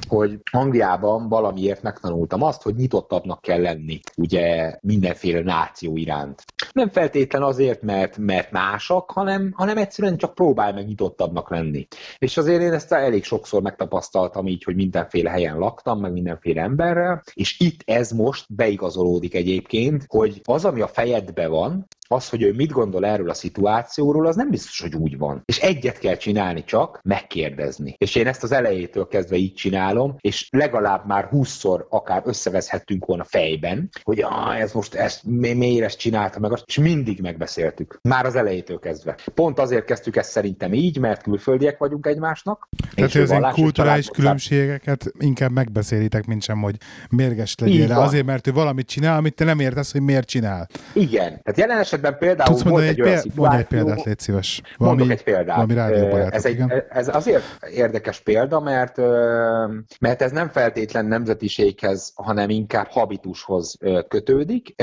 hogy Angliában valamiért megtanultam azt, hogy nyitottabbnak kell lenni, ugye mindenféle náció iránt. Nem feltétlen azért, mert, mert másak, hanem, hanem egyszerűen csak próbálj meg nyitottabbnak lenni. És azért én ezt elég sokszor megtapasztaltam így, hogy mindenféle helyen laktam, meg mindenféle emberrel, és itt ez most beigazolódik egyébként, hogy az, ami a fejedbe van, az, hogy ő mit gondol erről a szituációról, az nem biztos, hogy úgy van. És egyet kell csinálni csak, megkérdezni. És én ezt az elejétől kezdve így csinálom, és legalább már húszszor akár összevezhettünk volna fejben, hogy ah, ez most ezt, mi, miért ezt csinálta meg, és mindig megbeszéltük. Már az elejétől kezdve. Pont azért kezdtük ezt szerintem így, mert külföldiek vagyunk egymásnak. Tehát az ilyen kulturális különbségeket inkább megbeszélitek, mint sem, hogy mérges legyél. Azért, mert ő valamit csinál, amit te nem értesz, hogy miért csinál. Igen. Tehát jelen esetben például Tudsz volt egy, olyan szituáció... Mondj egy példát, légy szíves. Valami, mondok egy példát. Valami ez, egy, igen. ez azért érdekes példa, mert, mert ez nem feltétlen nemzetiséghez, hanem inkább habitushoz kötődik.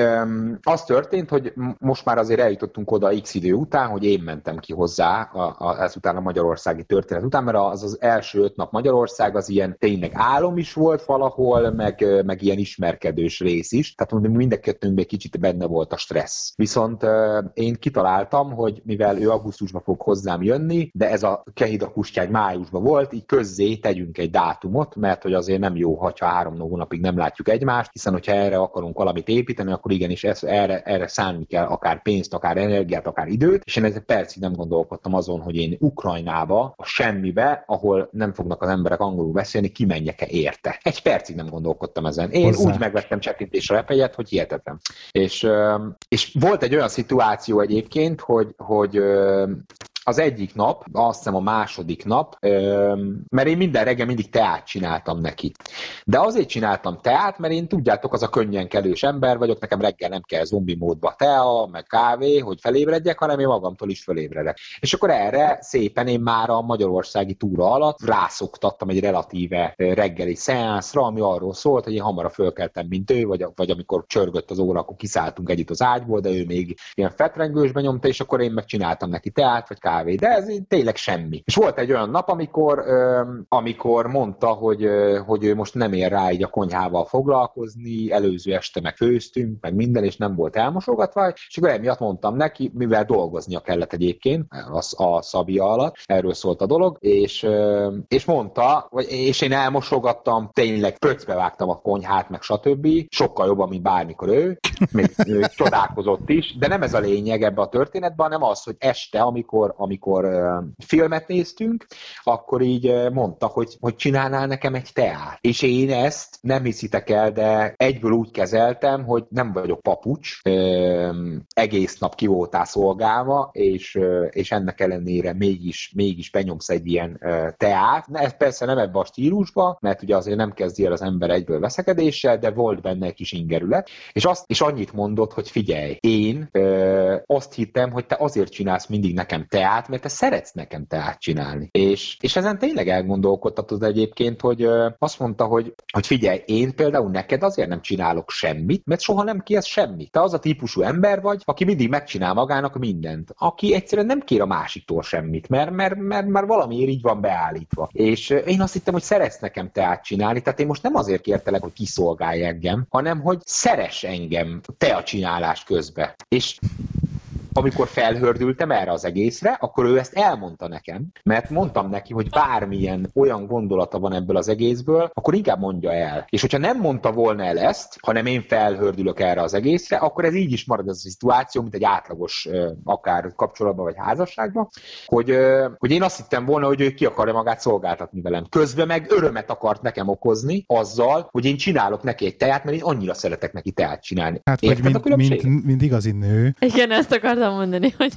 Az történt, hogy most már azért eljutottunk oda x idő után, hogy én mentem ki hozzá a, a, ezután a magyarországi történet után, mert az az első öt nap Magyarország az ilyen tényleg álom is volt valahol, meg, meg ilyen ismerkedős rész is. Tehát mind a kettőnkben kicsit benne volt a stressz. Viszont én kitaláltam, hogy mivel ő augusztusban fog hozzám jönni, de ez a Kehida kustyány májusban volt, így közzé tegyünk egy dátumot, mert hogy azért nem jó, ha három hónapig nem látjuk egymást, hiszen hogyha erre akarunk valamit építeni, akkor igenis ez, erre, erre szánni kell akár pénzt, akár energiát, akár időt, és én egy percig nem gondolkodtam azon, hogy én Ukrajnába, a semmibe, ahol nem fognak az emberek angolul beszélni, kimenjek-e érte. Egy percig nem gondolkodtam ezen. Én Hozzá. úgy megvettem csettintésre repegyet, hogy hihetetlen. És, és volt egy olyan szituáció egyébként, hogy, hogy az egyik nap, azt hiszem a második nap, mert én minden reggel mindig teát csináltam neki. De azért csináltam teát, mert én tudjátok, az a könnyen kelős ember vagyok, nekem reggel nem kell zombi módba tea, meg kávé, hogy felébredjek, hanem én magamtól is felébredek. És akkor erre szépen én már a magyarországi túra alatt rászoktattam egy relatíve reggeli szeánszra, ami arról szólt, hogy én hamarabb fölkeltem, mint ő, vagy, vagy amikor csörgött az óra, akkor kiszálltunk együtt az ágyból, de ő még ilyen fetrengősbe nyomta, és akkor én megcsináltam neki teát, vagy kávé, de ez tényleg semmi. És volt egy olyan nap, amikor, amikor mondta, hogy, hogy ő most nem ér rá így a konyhával foglalkozni, előző este meg főztünk, meg minden, és nem volt elmosogatva, és akkor emiatt mondtam neki, mivel dolgoznia kellett egyébként a, a szabia alatt, erről szólt a dolog, és, és mondta, vagy, és én elmosogattam, tényleg pöcbe vágtam a konyhát, meg stb. Sokkal jobban, mint bármikor ő, még ő csodálkozott is, de nem ez a lényeg ebbe a történetben, hanem az, hogy este, amikor amikor filmet néztünk, akkor így mondta, hogy, hogy csinálnál nekem egy teát. És én ezt nem hiszitek el, de egyből úgy kezeltem, hogy nem vagyok papucs, egész nap ki voltál szolgálva, és, és ennek ellenére mégis, mégis benyomsz egy ilyen teát. Ez persze nem ebbe a stílusba, mert ugye azért nem kezdi el az ember egyből veszekedéssel, de volt benne egy kis ingerület, és, azt, és annyit mondott, hogy figyelj, én ö, azt hittem, hogy te azért csinálsz mindig nekem teát, mert te szeretsz nekem teát csinálni. És, és ezen tényleg elgondolkodtatod egyébként, hogy azt mondta, hogy, hogy figyelj, én például neked azért nem csinálok semmit, mert soha nem kérsz semmit. Te az a típusú ember vagy, aki mindig megcsinál magának mindent, aki egyszerűen nem kér a másiktól semmit, mert, mert, mert, mert valamiért így van beállítva. És én azt hittem, hogy szeretsz nekem teát csinálni, tehát én most nem azért kértelek, hogy kiszolgálj engem, hanem hogy szeress engem te a csinálás közben. És amikor felhördültem erre az egészre, akkor ő ezt elmondta nekem, mert mondtam neki, hogy bármilyen olyan gondolata van ebből az egészből, akkor inkább mondja el. És hogyha nem mondta volna el ezt, hanem én felhördülök erre az egészre, akkor ez így is marad ez a szituáció, mint egy átlagos akár kapcsolatban vagy házasságban, hogy, hogy én azt hittem volna, hogy ő ki akarja magát szolgáltatni velem. Közben meg örömet akart nekem okozni azzal, hogy én csinálok neki egy teát, mert én annyira szeretek neki teát csinálni. Hát, Érted vagy mint, mint, mint igazi nő. Igen, ezt akartam akartam mondani, hogy,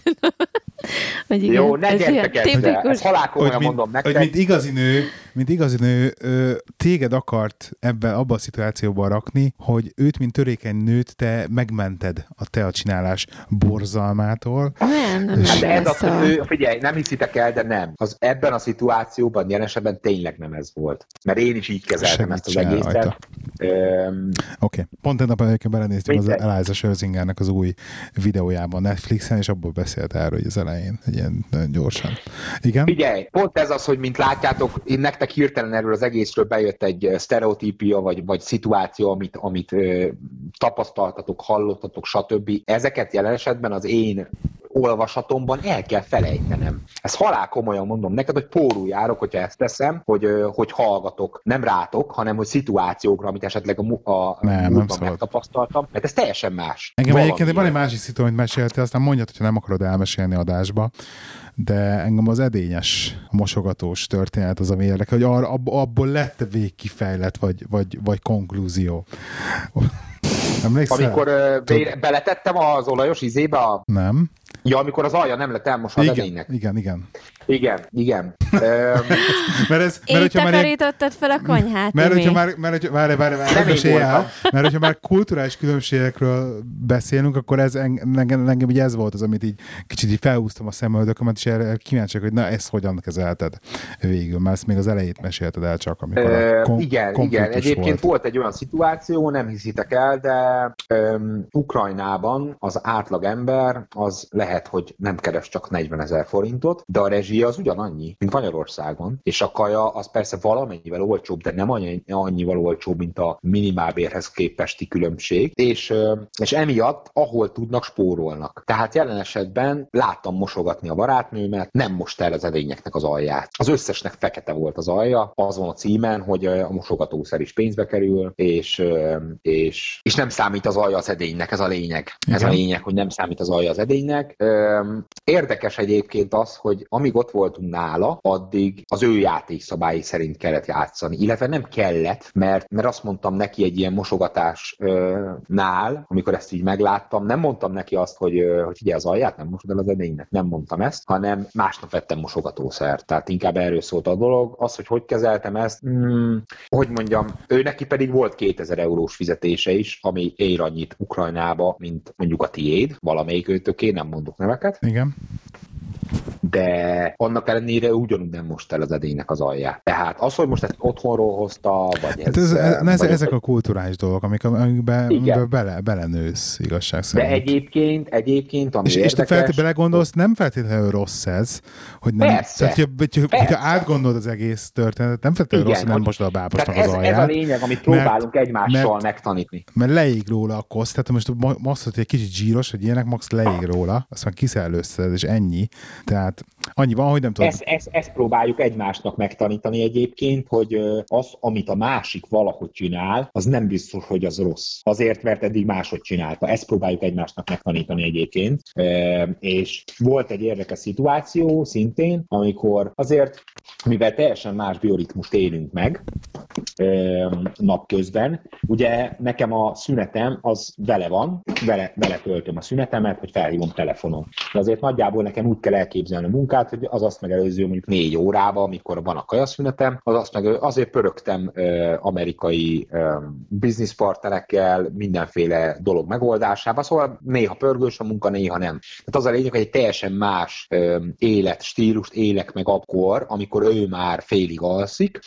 hogy igen, Jó, ne gyertek ezzel, ezt halálkomolyan mondom nektek. Hogy mint igazi nő, mint igazi nő, ö, téged akart ebbe, abba a szituációba rakni, hogy őt, mint törékeny nőt, te megmented a te a csinálás borzalmától. Nem, nem, hát ez a, a... Ő, figyelj, nem hiszitek el, de nem. Az ebben a szituációban jelenesebben tényleg nem ez volt. Mert én is így kezeltem Segít ezt az egészet. Um, Oké, okay. pont egy nap egyébként belenéztem az Eliza Scherzingernek az új videójában Netflixen, és abból beszélt erről hogy az elején, egy ilyen nagyon gyorsan. Igen? Figyelj, pont ez az, hogy mint látjátok, én nektek hirtelen erről az egészről bejött egy sztereotípia, vagy, vagy szituáció, amit, amit ö, tapasztaltatok, hallottatok, stb. Ezeket jelen esetben az én olvasatomban el kell felejtenem. Ez halál komolyan mondom neked, hogy pórul járok, hogyha ezt teszem, hogy, hogy hallgatok, nem rátok, hanem hogy szituációkra, amit esetleg a, a nem, nem megtapasztaltam, mert ez teljesen más. Engem egyébként van egy másik szitu, amit meséltél, aztán mondjad, hogyha nem akarod elmesélni adásba, de engem az edényes mosogatós történet az, ami érdekel, hogy ar, ab, abból lett végkifejlet, vagy, vagy, vagy konklúzió. Emlékszel? Amikor uh, beletettem az olajos izébe a... Nem. Ja, amikor az alja nem lett elmosva igen, edénynek. Igen, igen. Igen, igen. mert ez, mert hogyha már fel a konyhát. Mert hogyha már, mert hogyha, várj, várj, várj, várj, el, mert hogyha már kulturális különbségekről beszélünk, akkor ez engem, engem így ez volt az, amit így kicsit így felhúztam a szemöldökömet, és erre kíváncsiak, hogy na ezt hogyan kezelted végül, mert ezt még az elejét mesélted el csak, amikor a kon- Igen, igen. Egyébként volt. volt egy olyan szituáció, nem hiszitek el, de um, Ukrajnában az átlag ember az lehet, hogy nem keres csak 40 ezer forintot, de a rezsi rezsia az ugyanannyi, mint Magyarországon, és a kaja az persze valamennyivel olcsóbb, de nem annyi, annyival olcsóbb, mint a minimálbérhez képesti különbség, és, és emiatt ahol tudnak spórolnak. Tehát jelen esetben láttam mosogatni a barátnőmet, nem most el az edényeknek az alját. Az összesnek fekete volt az alja, az van a címen, hogy a mosogatószer is pénzbe kerül, és, és, és nem számít az alja az edénynek, ez a lényeg. Igen. Ez a lényeg, hogy nem számít az alja az edénynek. Érdekes egyébként az, hogy amíg ott voltunk nála, addig az ő játékszabályi szerint kellett játszani. Illetve nem kellett, mert, mert azt mondtam neki egy ilyen mosogatásnál, amikor ezt így megláttam, nem mondtam neki azt, hogy, hogy figyelj az alját, nem mosod el az edénynek, nem mondtam ezt, hanem másnap vettem mosogatószert. Tehát inkább erről szólt a dolog. Az, hogy hogy kezeltem ezt, hmm, hogy mondjam, ő neki pedig volt 2000 eurós fizetése is, ami ér annyit Ukrajnába, mint mondjuk a tiéd, valamelyik őtöké, nem mondok neveket. Igen de annak ellenére ugyanúgy nem most el az edénynek az alját. Tehát az, hogy most ezt otthonról hozta, vagy hát ez, ez, ez, vagy ezek a kulturális dolgok, amik, amikbe, amikbe bele, belenősz igazság szerint. De egyébként, egyébként, ami és, érdekes... És te feltétlenül belegondolsz, nem feltétlenül rossz ez, hogy nem, persze, tehát, hogyha, hogyha, persze. hogyha átgondolod az egész történetet, nem feltétlenül rossz, hogy nem most a bábosnak az alját. Ez a lényeg, amit próbálunk mert, egymással mert, megtanítani. Mert leég róla a kosz, tehát most azt, hogy egy kicsit zsíros, hogy ilyenek, max leég róla, azt már kiszellőzted, és ennyi. Tehát Annyi van, hogy nem tudom. Ezt, ezt, ezt próbáljuk egymásnak megtanítani egyébként, hogy az, amit a másik valahogy csinál, az nem biztos, hogy az rossz. Azért, mert eddig máshogy csinálta. Ezt próbáljuk egymásnak megtanítani egyébként. És volt egy érdekes szituáció szintén, amikor azért, mivel teljesen más bioritmust élünk meg napközben, ugye nekem a szünetem az vele van, vele, vele töltöm a szünetemet, hogy felhívom telefonon. De azért nagyjából nekem úgy kell elképzelni munkát, hogy az azt megelőző mondjuk négy órába, amikor van a kajaszünetem, az azt meg azért pörögtem amerikai ö, business partnerekkel mindenféle dolog megoldásába, szóval néha pörgős a munka, néha nem. Tehát az a lényeg, hogy egy teljesen más életstílust élek meg akkor, amikor ő már félig alszik,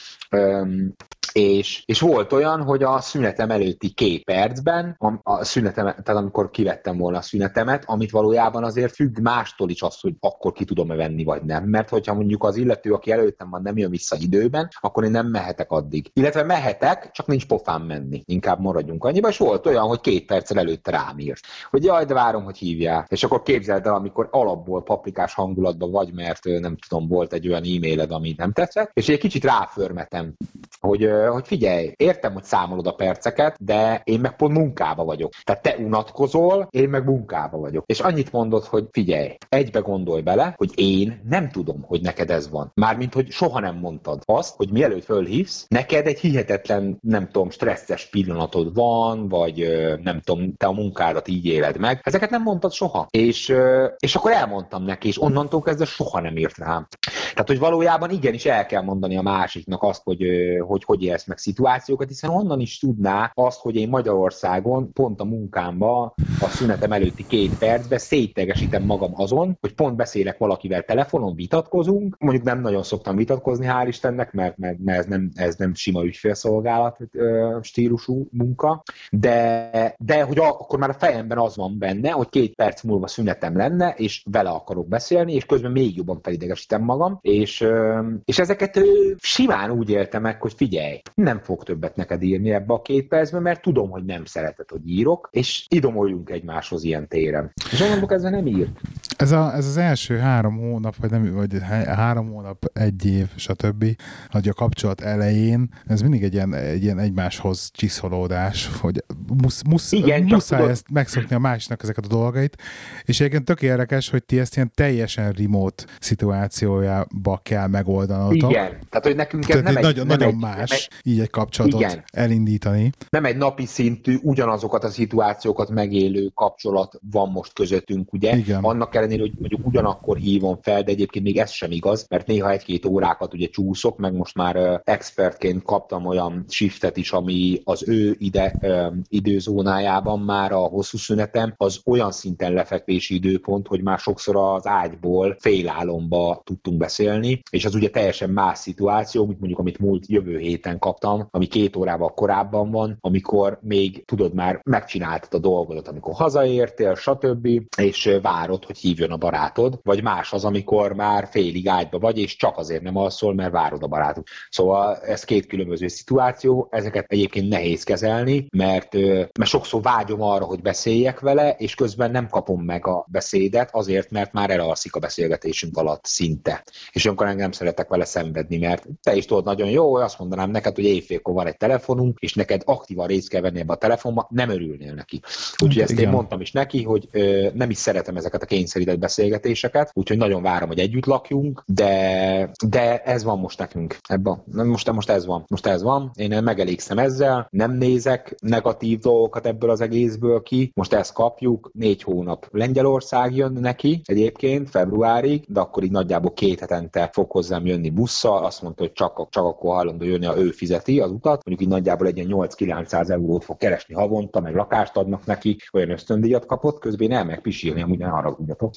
és, és volt olyan, hogy a szünetem előtti két percben, a, a szünetem, tehát amikor kivettem volna a szünetemet, amit valójában azért függ mástól is az, hogy akkor ki tudom-e venni, vagy nem. Mert hogyha mondjuk az illető, aki előttem van, nem jön vissza időben, akkor én nem mehetek addig. Illetve mehetek, csak nincs pofám menni. Inkább maradjunk annyiba. És volt olyan, hogy két perccel előtte rám írt. Hogy jaj, de várom, hogy hívják. És akkor képzeld el, amikor alapból paprikás hangulatban vagy, mert nem tudom, volt egy olyan e-mailed, ami nem tetszett, és egy kicsit ráförmetem, hogy hogy figyelj, értem, hogy számolod a perceket, de én meg pont munkába vagyok. Tehát te unatkozol, én meg munkába vagyok. És annyit mondod, hogy figyelj, egybe gondolj bele, hogy én nem tudom, hogy neked ez van. Mármint, hogy soha nem mondtad azt, hogy mielőtt fölhívsz, neked egy hihetetlen, nem tudom, stresszes pillanatod van, vagy nem tudom, te a munkádat így éled meg. Ezeket nem mondtad soha. És, és akkor elmondtam neki, és onnantól kezdve soha nem írt rám. Tehát, hogy valójában igenis el kell mondani a másiknak azt, hogy hogy, hogy élsz meg szituációkat, hiszen onnan is tudná azt, hogy én Magyarországon pont a munkámba a szünetem előtti két percben széttegesítem magam azon, hogy pont beszélek valakivel telefonon, vitatkozunk, mondjuk nem nagyon szoktam vitatkozni, hál' Istennek, mert, mert, mert ez, nem, ez nem sima ügyfélszolgálat stílusú munka, de, de hogy akkor már a fejemben az van benne, hogy két perc múlva szünetem lenne, és vele akarok beszélni, és közben még jobban felidegesítem magam, és, és ezeket simán úgy éltem meg, hogy figyelj, nem fog többet neked írni ebbe a két percbe, mert tudom, hogy nem szereted, hogy írok, és idomoljunk egymáshoz ilyen téren. És onnantól ezzel nem írt. Ez, a, ez az első három hónap, vagy, nem, vagy három hónap, egy év, stb., hogy a kapcsolat elején, ez mindig egy ilyen, egy ilyen egymáshoz csiszolódás, hogy musz, musz, Igen, muszáj tudod... ezt megszokni a másnak ezeket a dolgait, és egyébként tök érdekes, hogy ti ezt ilyen teljesen remote szituációjába kell megoldanotok. Igen, tehát hogy nekünk ez nem egy, nagyon, nem nagyon egy, más így egy kapcsolatot igen. elindítani. Nem egy napi szintű, ugyanazokat a szituációkat megélő kapcsolat van most közöttünk, ugye? Igen. Annak ellenére, hogy mondjuk ugyanakkor hívom fel, de egyébként még ez sem igaz, mert néha egy-két órákat ugye csúszok, meg most már expertként kaptam olyan shiftet is, ami az ő ide időzónájában már a hosszú szünetem, az olyan szinten lefekvési időpont, hogy már sokszor az ágyból félálomba tudtunk beszélni, és az ugye teljesen más szituáció, mint mondjuk amit múlt jövő héten kaptam, ami két órával korábban van, amikor még tudod már megcsináltad a dolgodat, amikor hazaértél, stb. és várod, hogy hívjon a barátod, vagy más az, amikor már félig ágyba vagy, és csak azért nem alszol, mert várod a barátod. Szóval ez két különböző szituáció, ezeket egyébként nehéz kezelni, mert, mert sokszor vágyom arra, hogy beszéljek vele, és közben nem kapom meg a beszédet, azért, mert már elalszik a beszélgetésünk alatt szinte. És olyankor engem szeretek vele szenvedni, mert te is tudod nagyon jó, azt mondanám neked, hogy éjfélkor van egy telefonunk, és neked aktívan részt kell venni ebbe a telefonba, nem örülnél neki. Úgyhogy ezt én mondtam is neki, hogy ö, nem is szeretem ezeket a kényszerített beszélgetéseket, úgyhogy nagyon várom, hogy együtt lakjunk, de, de ez van most nekünk ebben. Most, most ez van. Most ez van. Én megelégszem ezzel, nem nézek negatív dolgokat ebből az egészből ki. Most ezt kapjuk, négy hónap. Lengyelország jön neki egyébként februárig, de akkor így nagyjából két hetente fog hozzám jönni busszal. Azt mondta, hogy csak, csak akkor hajlandó jönni, ha ő fizeti az utat. Mondjuk így nagyjából egy 8-900 eurót fog keresni havonta, meg lakást adnak neki, olyan ösztöndíjat kapott, közben el meg pisilni, amúgy ne haragudjatok.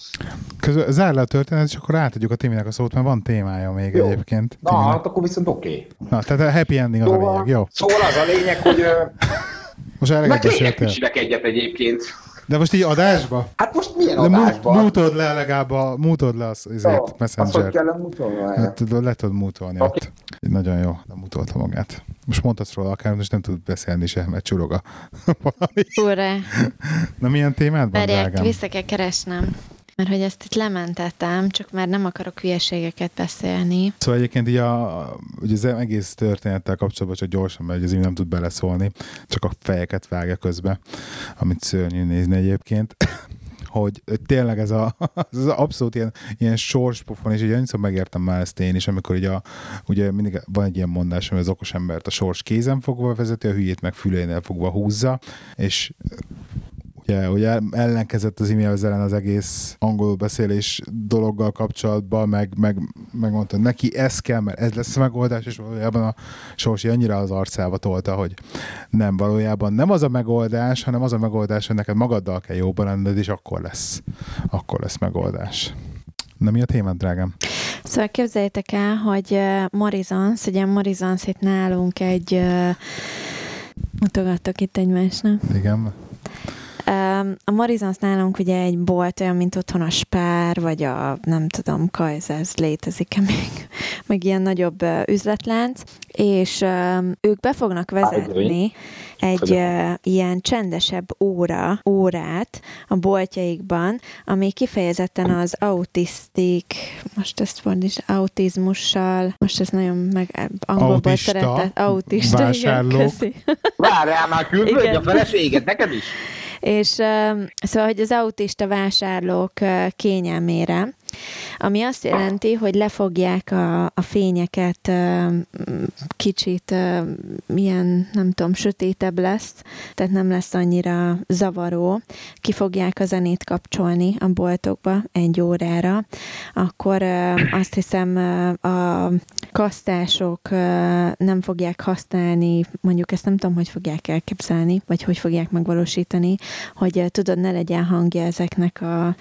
Közben zár le a történet, és akkor átadjuk a Timinek a szót, mert van témája még jó. egyébként. Na, hát akkor viszont oké. Okay. Na, tehát a happy ending az szóval, a lényeg, jó. Szóval az a lényeg, hogy most eleget beszéltél. egyet egyébként. De most így adásba? Hát most milyen adásba? Mútod le legalább a, mútod le az, azért, oh, messenger. Mútolni? Hát, le tudod mútolni okay. ott. Nagyon jó, de mútolta magát. Most mondhatsz róla akár, most nem tud beszélni se, mert csurog a valami. Ura. Na milyen témád van, Várják, vissza kell keresnem. Mert hogy ezt itt lementettem, csak már nem akarok hülyeségeket beszélni. Szóval egyébként így a, ugye az egész történettel kapcsolatban csak gyorsan, mert az nem tud beleszólni, csak a fejeket vágja közbe, amit szörnyű nézni egyébként hogy tényleg ez, a, az abszolút ilyen, ilyen sorspofon, és annyiszor megértem már ezt én is, amikor ugye, a, ugye mindig van egy ilyen mondás, hogy az okos embert a sors kézen fogva vezeti, a hülyét meg fülénél fogva húzza, és ugye, ugye ellenkezett az e-mail ellen az egész angol beszélés dologgal kapcsolatban, meg, meg, meg mondta, neki ez kell, mert ez lesz a megoldás, és valójában a Sorsi annyira az arcába tolta, hogy nem, valójában nem az a megoldás, hanem az a megoldás, hogy neked magaddal kell jobban lenned, és akkor lesz, akkor lesz megoldás. Na mi a témád, drágám? Szóval képzeljétek el, hogy Morizons, ugye Morizons itt nálunk egy mutogattok itt egymásnak. Igen. A Marizons nálunk ugye egy bolt, olyan, mint otthon a Spár, vagy a, nem tudom, Kaiser's létezik-e még, meg ilyen nagyobb üzletlánc, és ők be fognak vezetni egy uh, ilyen csendesebb óra, órát a boltjaikban, ami kifejezetten az autisztik, most ezt fordíts, autizmussal, most ezt nagyon meg angolból szeretett, autista, vásárlók. igen, Várjál már, küldj a feleséget, neked is? És szóval, hogy az autista vásárlók kényelmére, ami azt jelenti, hogy lefogják a, a fényeket, kicsit milyen, nem tudom, sötétebb lesz, tehát nem lesz annyira zavaró. Ki fogják a zenét kapcsolni a boltokba egy órára, akkor azt hiszem a kasztások nem fogják használni, mondjuk ezt nem tudom, hogy fogják elképzelni, vagy hogy fogják megvalósítani, hogy tudod, ne legyen hangja ezeknek a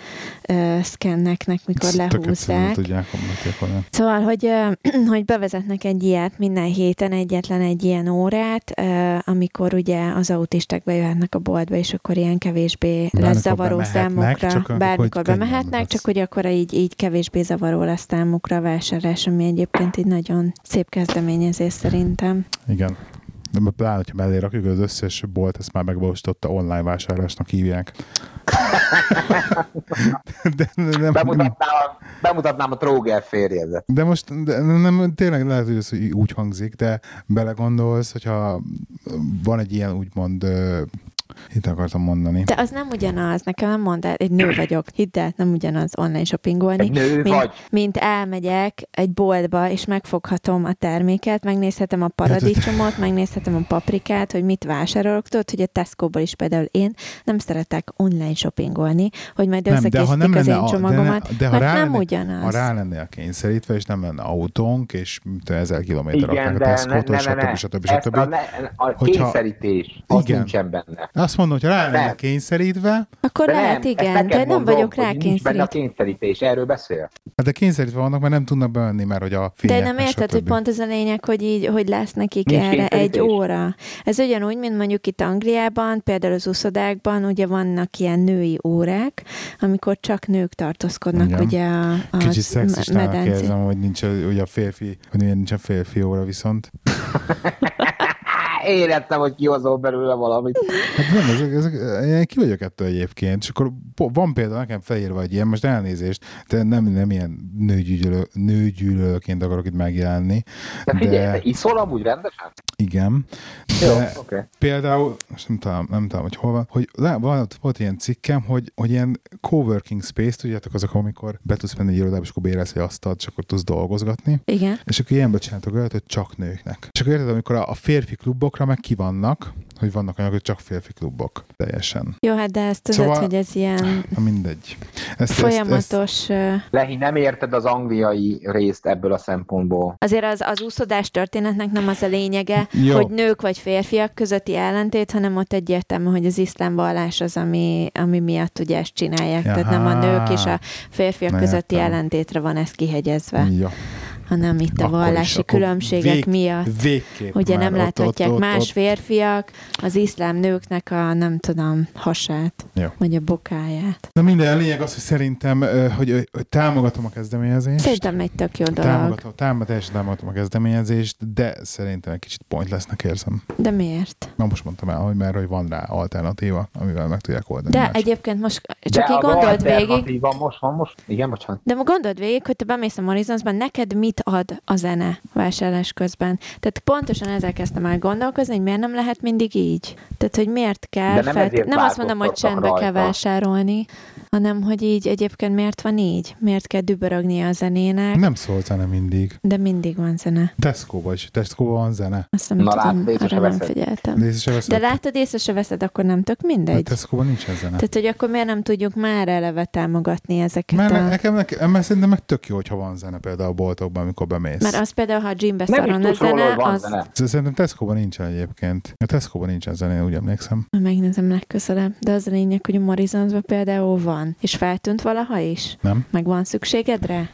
szkenneknek, mikor lehúzzák. Tudják, szóval, hogy, hogy bevezetnek egy ilyet minden héten, egyetlen egy ilyen órát, amikor ugye az autisták bejöhetnek a boltba, és akkor ilyen kevésbé lesz zavaró számukra. Bármikor bemehetnek, csak hogy akkor így, így kevésbé zavaró lesz számukra a vásárlás, ami egyébként így nagyon szép kezdeményezés szerintem. Igen. De pláne, hogyha mellé rakjuk, az összes bolt ezt már megvalósította online vásárlásnak hívják. de, nem, bemutatnám, a, bemutatnám a tróger férjedet. De most de nem, tényleg lehet, hogy ez úgy hangzik, de belegondolsz, hogyha van egy ilyen úgymond itt akartam mondani. De az nem ugyanaz, nekem nem mondd el, egy nő vagyok, hidd el, nem ugyanaz online shoppingolni. Egy nő mint, vagy. mint elmegyek egy boltba, és megfoghatom a terméket, megnézhetem a paradicsomot, megnézhetem a paprikát, hogy mit vásárolok. Tudod, hogy a Tesco-ból is például én nem szeretek online shoppingolni, hogy majd összekészítik az én csomagomat, de, de ha rá nem lenne, ugyanaz. Ha rá lenne a kényszerítve, és nem lenne autónk, és ezer kilométer akár a Tesco-tól, stb. stb. stb. A, a kényszerítés, az nincsen benne. Azt mondom, hogy rá lenne kényszerítve. Akkor de lehet, nem, igen, de nem vagyok rá kényszerítve. benne a kényszerítés, erről beszél. Hát de kényszerítve vannak, mert nem tudnak bevenni, mert hogy a fények, De nem érted, hogy pont ez a lényeg, hogy így, hogy lesz nekik Nincs erre egy óra. Ez ugyanúgy, mint mondjuk itt Angliában, például az uszodákban, ugye vannak ilyen női órák, amikor csak nők tartózkodnak igen. ugye a, a Kicsit szexistának érzem, hogy nincs, hogy a férfi, hogy nincs a férfi óra viszont. éreztem, hogy kihozol belőle valamit. Hát nem, ezek, ezek, én ki vagyok ettől egyébként, és akkor van például nekem felírva egy ilyen, most elnézést, de nem, nem ilyen nőgyűlő, nőgyűlölőként akarok itt megjelenni. De figyelj, de... te iszol amúgy rendesen? Igen. De Jó, okay. például, most nem tudom, nem tudom, hogy hol van, hogy volt, volt ilyen cikkem, hogy, hogy ilyen coworking space, tudjátok, azok, amikor be tudsz menni egy irodába, és akkor bérelsz egy asztalt, és akkor tudsz dolgozgatni. Igen. És akkor ilyenbe csináltak olyat, hogy csak nőknek. És akkor érted, amikor a, a férfi klubokra meg ki vannak, hogy vannak olyanok, hogy csak férfi klubok. Teljesen. Jó, hát de ezt tudod, szóval, hogy ez ilyen na mindegy. Ezt, folyamatos... Ezt, ezt... Lehi, nem érted az angliai részt ebből a szempontból. Azért az, az úszodás történetnek nem az a lényege, Jó. hogy nők vagy férfiak közötti ellentét, hanem ott egyértelmű, hogy az iszlám vallás az, ami, ami miatt ugye ezt csinálják. Jaha. Tehát nem a nők és a férfiak nem közötti értem. ellentétre van ez kihegyezve. Ja. Hanem itt a vallási különbségek vég- miatt. Végképp Ugye már nem ott- láthatják ott- ott- más ott- férfiak az iszlám nőknek a, nem tudom, hasát, Jó. vagy a bokáját. Na minden, a lényeg az, hogy szerintem, hogy, hogy támogatom a kezdeményezést. Szerintem egy tök jó dolog. Támogatom, támogatom, támogatom a kezdeményezést, de szerintem egy kicsit point lesznek érzem. De miért? Na most mondtam el, hogy mert hogy van rá alternatíva, amivel meg tudják oldani. De más. egyébként most csak De így gondold végig, alternatíva Most van, most? Igen, bocsánat. de most gondold végig, hogy te bemész a Horizonsban, neked mit ad a zene vásárlás közben? Tehát pontosan ezzel kezdtem el gondolkozni, hogy miért nem lehet mindig így. Tehát, hogy miért kell, De nem nem azt mondom, hogy csendbe kell rajta. vásárolni, hanem, hogy így egyébként miért van így? Miért kell dübörögnie a zenének? Nem szól zene mindig. De mindig van zene. Tesco-ba is. Tesco-ba van zene. Azt nem Na, tudom, észre arra nem veszed. figyeltem. De észre se veszed. De látod, észre se veszed, akkor nem tök A mindegy. Tesco-ban nincsen zene. Tehát, hogy akkor miért nem tudjuk már eleve támogatni ezeket Mert, a... nekem, nekem, mert szerintem meg tök jó, hogyha van zene például a boltokban, amikor bemész. Mert az például, ha a gymbe szaron a róla, zene, van az... zene. Szerintem Tesco-ban nincsen egyébként. A Tesco-ban nincsen zene, úgy emlékszem. Megnézem legközelebb. De az a lényeg, hogy a Morizonsban például van. És feltűnt valaha is? Nem? Meg van szükséged rá?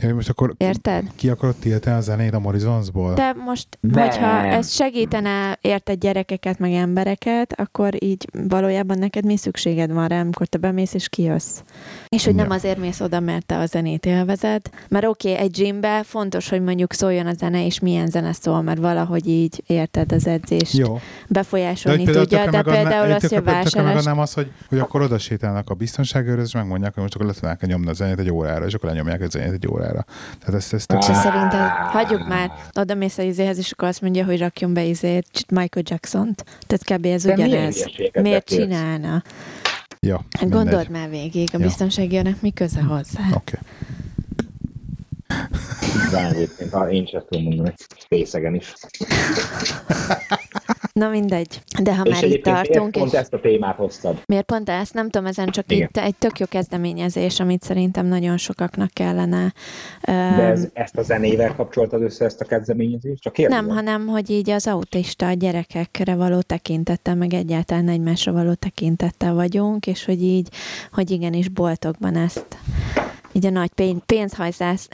Ja, most akkor Érted? ki akarod tiltani a zenét a Morizonsból? De most, Nem. hogyha ez segítene érted gyerekeket, meg embereket, akkor így valójában neked mi szükséged van rá, amikor te bemész és kijössz. És hogy nem Ja. azért mész oda, mert te a zenét élvezed. Mert oké, okay, egy gymbe fontos, hogy mondjuk szóljon a zene, és milyen zene szól, mert valahogy így érted az edzést. Jó. befolyásolni tudja, tökre de például az, hogy a vásárlás... megadnám azt, hogy, hogy akkor oda sétálnak a biztonságőröz, és megmondják, hogy most akkor le tudnák nyomni a zenét egy órára, és akkor lenyomják a zenét egy órára. Tehát ezt, ezt tök... És szerinted, hagyjuk már, oda mész a izéhez, és akkor azt mondja, hogy rakjon be izét, Michael Jackson-t. Tehát kb. ez De ugyanez. Miért csinálna? Ja, Hát mindegy. Gondold már végig, a Ja. biztonságianak mi köze hozzá? Oké. Egyébként, ha én sem tudom mondani, részegen is. Na mindegy. De ha és már itt miért tartunk, pont és ezt a témát hoztad? miért pont ezt, nem tudom, ezen csak Igen. itt egy tök jó kezdeményezés, amit szerintem nagyon sokaknak kellene. De ez, ezt a zenével kapcsoltad össze ezt a kezdeményezést? Csak kérdezem. Nem, hanem, hogy így az autista gyerekekre való tekintettel, meg egyáltalán egymásra való tekintettel vagyunk, és hogy így, hogy igenis boltokban ezt így a nagy pénz, pénzhajszás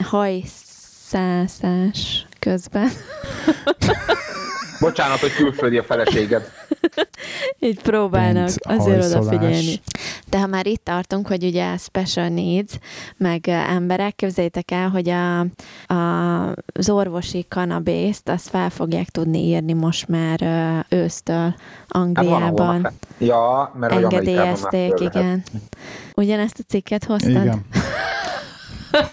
hajszászás közben Bocsánat, hogy külföldi a feleséged. így próbálnak Pénz, azért hajszolás. odafigyelni. De ha már itt tartunk, hogy ugye a special needs, meg emberek, képzeljétek el, hogy a, a, az orvosi kanabészt, azt fel fogják tudni írni most már ősztől Hát Angliában. fe- Ja, mert Engedélyezték, igen. Ugyanezt a cikket hoztad? Igen.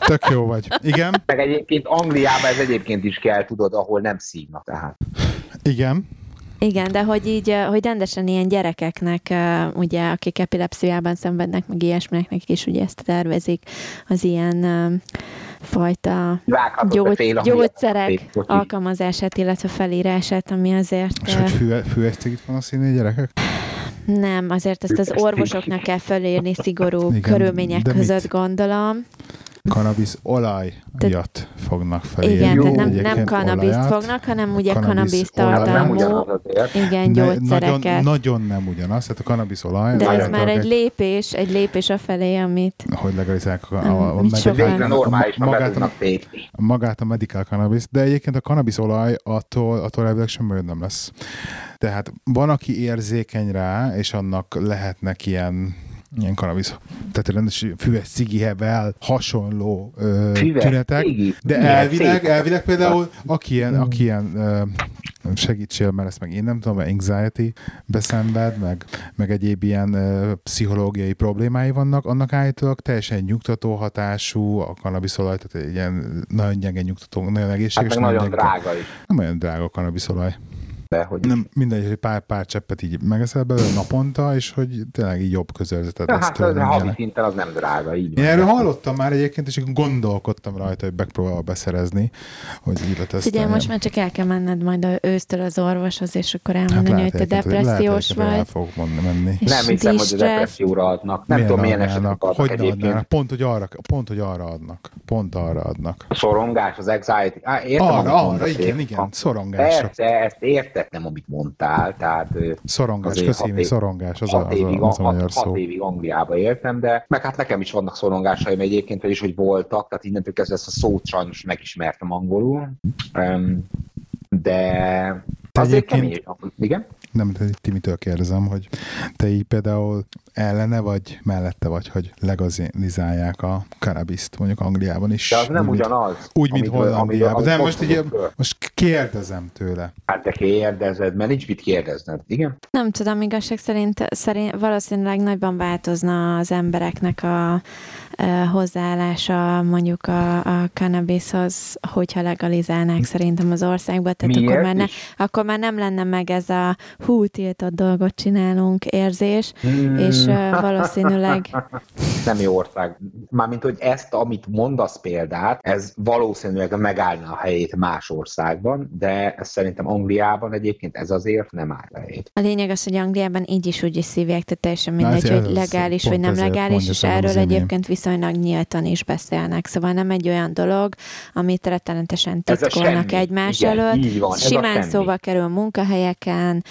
Tök jó vagy. Igen, Meg egyébként Angliában ez egyébként is kell, tudod, ahol nem szívnak. Tehát. igen. Igen, de hogy így, hogy rendesen ilyen gyerekeknek, ugye, akik epilepsziában szenvednek, meg ilyesminek is ugye ezt tervezik, az ilyen fajta gyógy, fél a gyógyszerek alkalmazását, illetve felírását, ami azért És hogy fű, fűezték van a színű gyerekek? nem, azért ezt az orvosoknak kell felírni szigorú Igen, körülmények között, mit? gondolom. Cannabis olajat fognak felé. Igen, tehát nem, nem kanabiszt olajat. fognak, hanem ugye Cannabis kanabis olaj. Az nem tartalmú, igen, gyógyszereket. Nagyon, nagyon nem ugyanaz, tehát a cannabis olaj, De ez már egy lépés, egy lépés a felé, amit hogy legalizálják a, a, a, magát, a, magát a medical cannabis, de egyébként a cannabis olaj attól, attól elvileg semmi baj nem lesz. Tehát van, aki érzékeny rá, és annak lehetnek ilyen ilyen cannabis, tehát rendes füves cigihevel hasonló ö, Füves tünetek, cigi? de elvileg, elvileg például, aki ilyen, aki ilyen ö, segítsél, mert ezt meg én nem tudom, mert anxiety beszenved, meg, meg egyéb ilyen ö, pszichológiai problémái vannak, annak állítólag teljesen nyugtató hatású a kannabiszolaj, tehát egy ilyen nagyon gyenge nyugtató, nagyon Hát egészséges, meg nagyon gyenge. drága is. Nem olyan drága a kannabiszolaj. De, hogy Nem, mindegy, hogy pár, pár cseppet így megeszel belőle naponta, és hogy tényleg így jobb közérzeted Ja, lesz hát tőle, az meg havi szinten az nem drága, így Én erről hallottam már egyébként, és gondolkodtam rajta, hogy megpróbálom beszerezni, hogy így leteszteljem. Figyelj, most már csak el kell menned majd a ősztől az orvoshoz, és akkor elmondani, Hát lehet, hogy te depressziós lehet, hogy El vagy. fogok mondani, menni. És Nem hiszem, hogy a depresszióra adnak. Nem Miért tudom, milyen esetek adnak Hogy egyébként. adnának? Pont, hogy arra, pont, hogy arra adnak. Pont arra adnak. A szorongás, az anxiety. Á, értem, Arra, arra, igen, igen, szorongásra. Persze, ezt értem, értettem, amit mondtál, tehát... Szorongás, köszönöm, szorongás, az, a, az, évig, az a magyar hat, szó. Hat évig Angliába éltem, de meg hát nekem is vannak szorongásaim egyébként, vagyis hogy voltak, tehát innentől kezdve ezt a szót sajnos megismertem angolul, de te Azért kemény, igen? Nem, de Timitől kérdezem, hogy te így például ellene vagy mellette vagy, hogy legalizálják a kanabiszt mondjuk Angliában is. De az nem úgy, ugyanaz. Úgy, mint hol Angliában. De most, ugye, most kérdezem tőle. Hát te kérdezed, mert nincs mit kérdezned, igen? Nem tudom, igazság szerint, szerint valószínűleg nagyban változna az embereknek a hozzáállása mondjuk a, a cannabishoz, hogyha legalizálnák szerintem az országban. Tehát akkor már, ne, akkor már nem lenne meg ez a hú, tiltott dolgot csinálunk érzés, hmm. és valószínűleg... Nem jó ország. Mármint, hogy ezt, amit mondasz példát, ez valószínűleg megállna a helyét más országban, de ez szerintem Angliában egyébként ez azért nem áll a helyét. A lényeg az, hogy Angliában így is úgy is szívják, tehát teljesen mindegy, hogy legális vagy nem legális, és erről egyébként viszonylag nyíltan is beszélnek. Szóval nem egy olyan dolog, amit rettenetesen titkolnak egymás Igen, előtt. Van, simán szóba kerül munkahelyeken,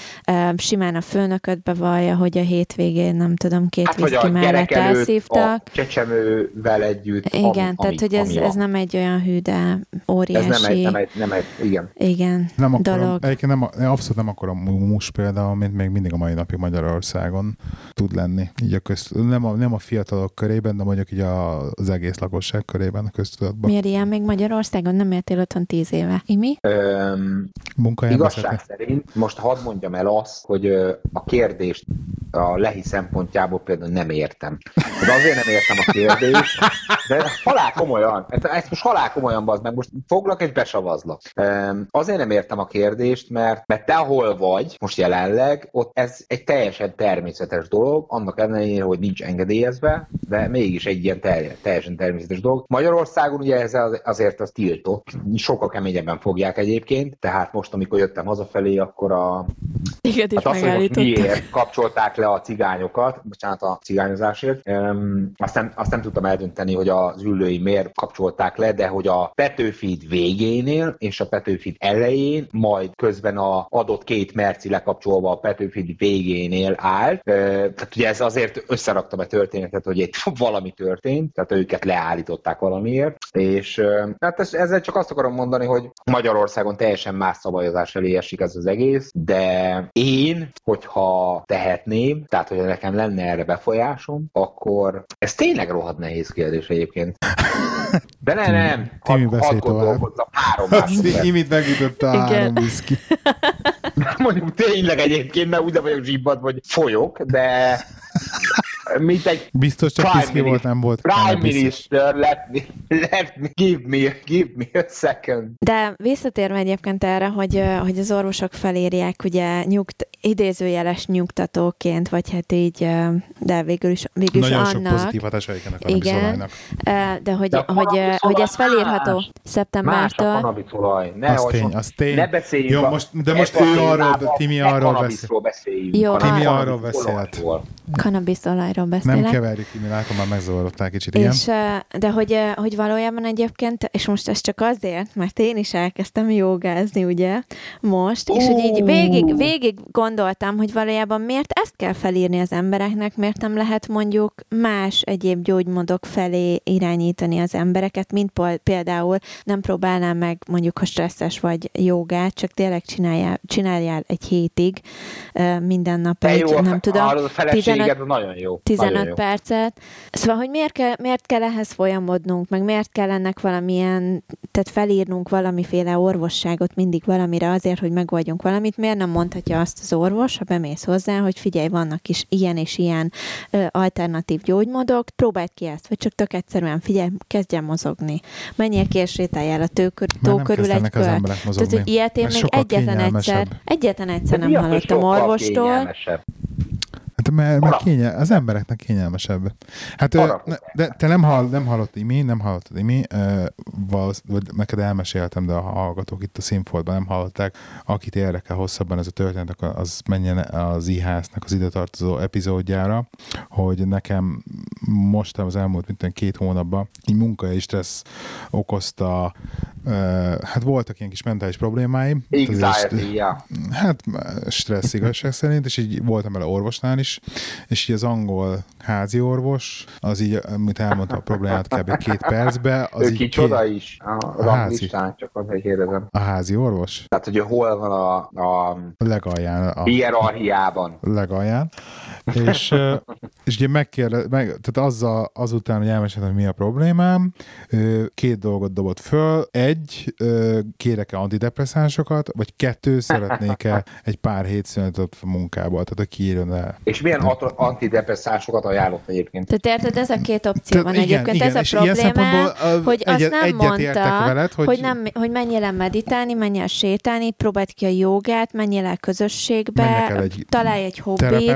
simán a főnököt bevallja, hogy a hétvégén, nem tudom, két hát, viszki mellett elszívtak. A csecsemővel együtt. Igen, ami, tehát hogy ez, ez nem egy olyan hű, de óriási. Ez nem egy, nem egy, nem egy igen. Igen, nem akarom, dolog. Egyébként nem, abszolút nem akarom mus például, mint még mindig a mai napig Magyarországon tud lenni. Így a közt, nem, a, nem a fiatalok körében, de mondjuk így a, az egész lakosság körében a köztudatban. Miért ilyen még Magyarországon? Nem értél otthon tíz éve. Imi? Öm, igazság szerint most hadd mondjam el azt, hogy a kérdést a lehi szempontjából például nem értem. De azért nem értem a kérdést, de halál komolyan, ezt most halál komolyan bazd meg, most foglak és besavazlak. Azért nem értem a kérdést, mert, mert te hol vagy, most jelenleg, ott ez egy teljesen természetes dolog, annak ellenére, hogy nincs engedélyezve, de mégis egy ilyen ter- teljesen természetes dolog. Magyarországon ugye ez azért az tiltott, sokkal keményebben fogják egyébként, tehát most, amikor jöttem hazafelé, akkor a... Igen, hát azt, hogy miért kapcsolták le a cigányokat, bocsánat a cigányozásért, um, azt, nem, azt nem tudtam eldönteni, hogy az ülői miért kapcsolták le, de hogy a Petőfid végénél és a Petőfid elején, majd közben a adott két merci lekapcsolva a Petőfid végénél állt. Tehát ugye ez azért összeraktam a történetet, hogy itt valami történt, tehát őket leállították valamiért, és hát ezzel csak azt akarom mondani, hogy Magyarországon teljesen más szabályozás elé esik ez az egész, de én, hogyha tehetném, tehát hogy nekem lenne erre befolyásom, akkor ez tényleg rohadt nehéz kérdés egyébként. De ne, nem, Timi beszél tovább. Három Imit megütötte a három viszki. Mondjuk tényleg egyébként, mert úgy vagyok zsibbat, vagy folyok, de mint egy Biztos csak piszki volt, nem volt. Prime Minister, let me, let me, give me, give me a second. De visszatérve egyébként erre, hogy, hogy az orvosok felírják ugye nyugt, idézőjeles nyugtatóként, vagy hát így, de végül is, végül is Nagyon annak. sok pozitív hatása a Igen, de hogy, de hogy, hogy ez felírható szeptembertől. Más a kanabiszolaj. Ne, az tény, az tény. Ne beszéljünk. Jó, most, de most ő arról, Timi arról beszél. Jó, Timi arról beszélt. Kanabiszolajról beszélek. Nem keverjük, Timi, látom, már megzavarodtál kicsit, igen. És, de hogy, hogy valójában egyébként, és most ez csak azért, mert én is elkezdtem jogázni, ugye, most, és hogy így végig, végig gondoltam, hogy valójában miért ezt kell felírni az embereknek, miért nem lehet mondjuk más egyéb gyógymódok felé irányítani az embereket, mint például nem próbálnám meg mondjuk, ha stresszes vagy jogát, csak tényleg csináljál, csináljál egy hétig minden nap egy, jó, nem tudom, 15, nagyon jó. 15 nagyon jó. percet. Szóval, hogy miért kell, miért kell ehhez folyamodnunk, meg miért kell ennek valamilyen, tehát felírnunk valamiféle orvosságot mindig valamire azért, hogy megoldjunk valamit, miért nem mondhatja azt az orvos, ha bemész hozzá, hogy figyelj, vannak is ilyen és ilyen ö, alternatív gyógymódok, próbáld ki ezt, vagy csak tök egyszerűen figyelj, kezdjen mozogni. Menjél ki és sétáljál a tőkör, tó körül egy kör. Tehát, hogy ilyet én még egyetlen egyszer, egyetlen egyszer nem hallottam orvostól. Mert, mert kényel, az embereknek kényelmesebb. Hát, ne, de te nem, hall, nem hallott Imi, nem hallottad Imi, valósz, vagy neked elmeséltem, de a hallgatók itt a színfoltban nem hallották. Akit érdekel hosszabban ez a történet, az menjen az IHS-nek az ide tartozó epizódjára, hogy nekem most az elmúlt mint két hónapban így munkai stressz okozta hát voltak ilyen kis mentális problémáim. Anxiety. Hát stressz igazság szerint, és így voltam vele orvosnál is, és így az angol házi orvos, az így, amit elmondta a problémát kb. két percbe. Az ő így kicsoda két... is a, a házi. csak azért kérdezem. A házi orvos? Tehát, hogy hol van a, a legalján. A hierarchiában. Legalján. És, és ugye megkérde, meg, tehát azzal, azután, hogy elmeséltem, hogy mi a problémám, két dolgot dobott föl. Egy, kérek-e antidepresszánsokat, vagy kettő, szeretnék-e egy pár hét szünetet a munkából, tehát a kiírjon el. És milyen antidepresszánsokat ajánlott egyébként? Tehát érted, ez a két opció van igen, egyébként. Igen, ez a probléma, hogy azt nem mondta, veled, hogy... Hogy, nem, hogy menjél el meditálni, menjél el sétálni, próbáld ki a jogát, menjél el közösségbe, egy találj egy hobbit,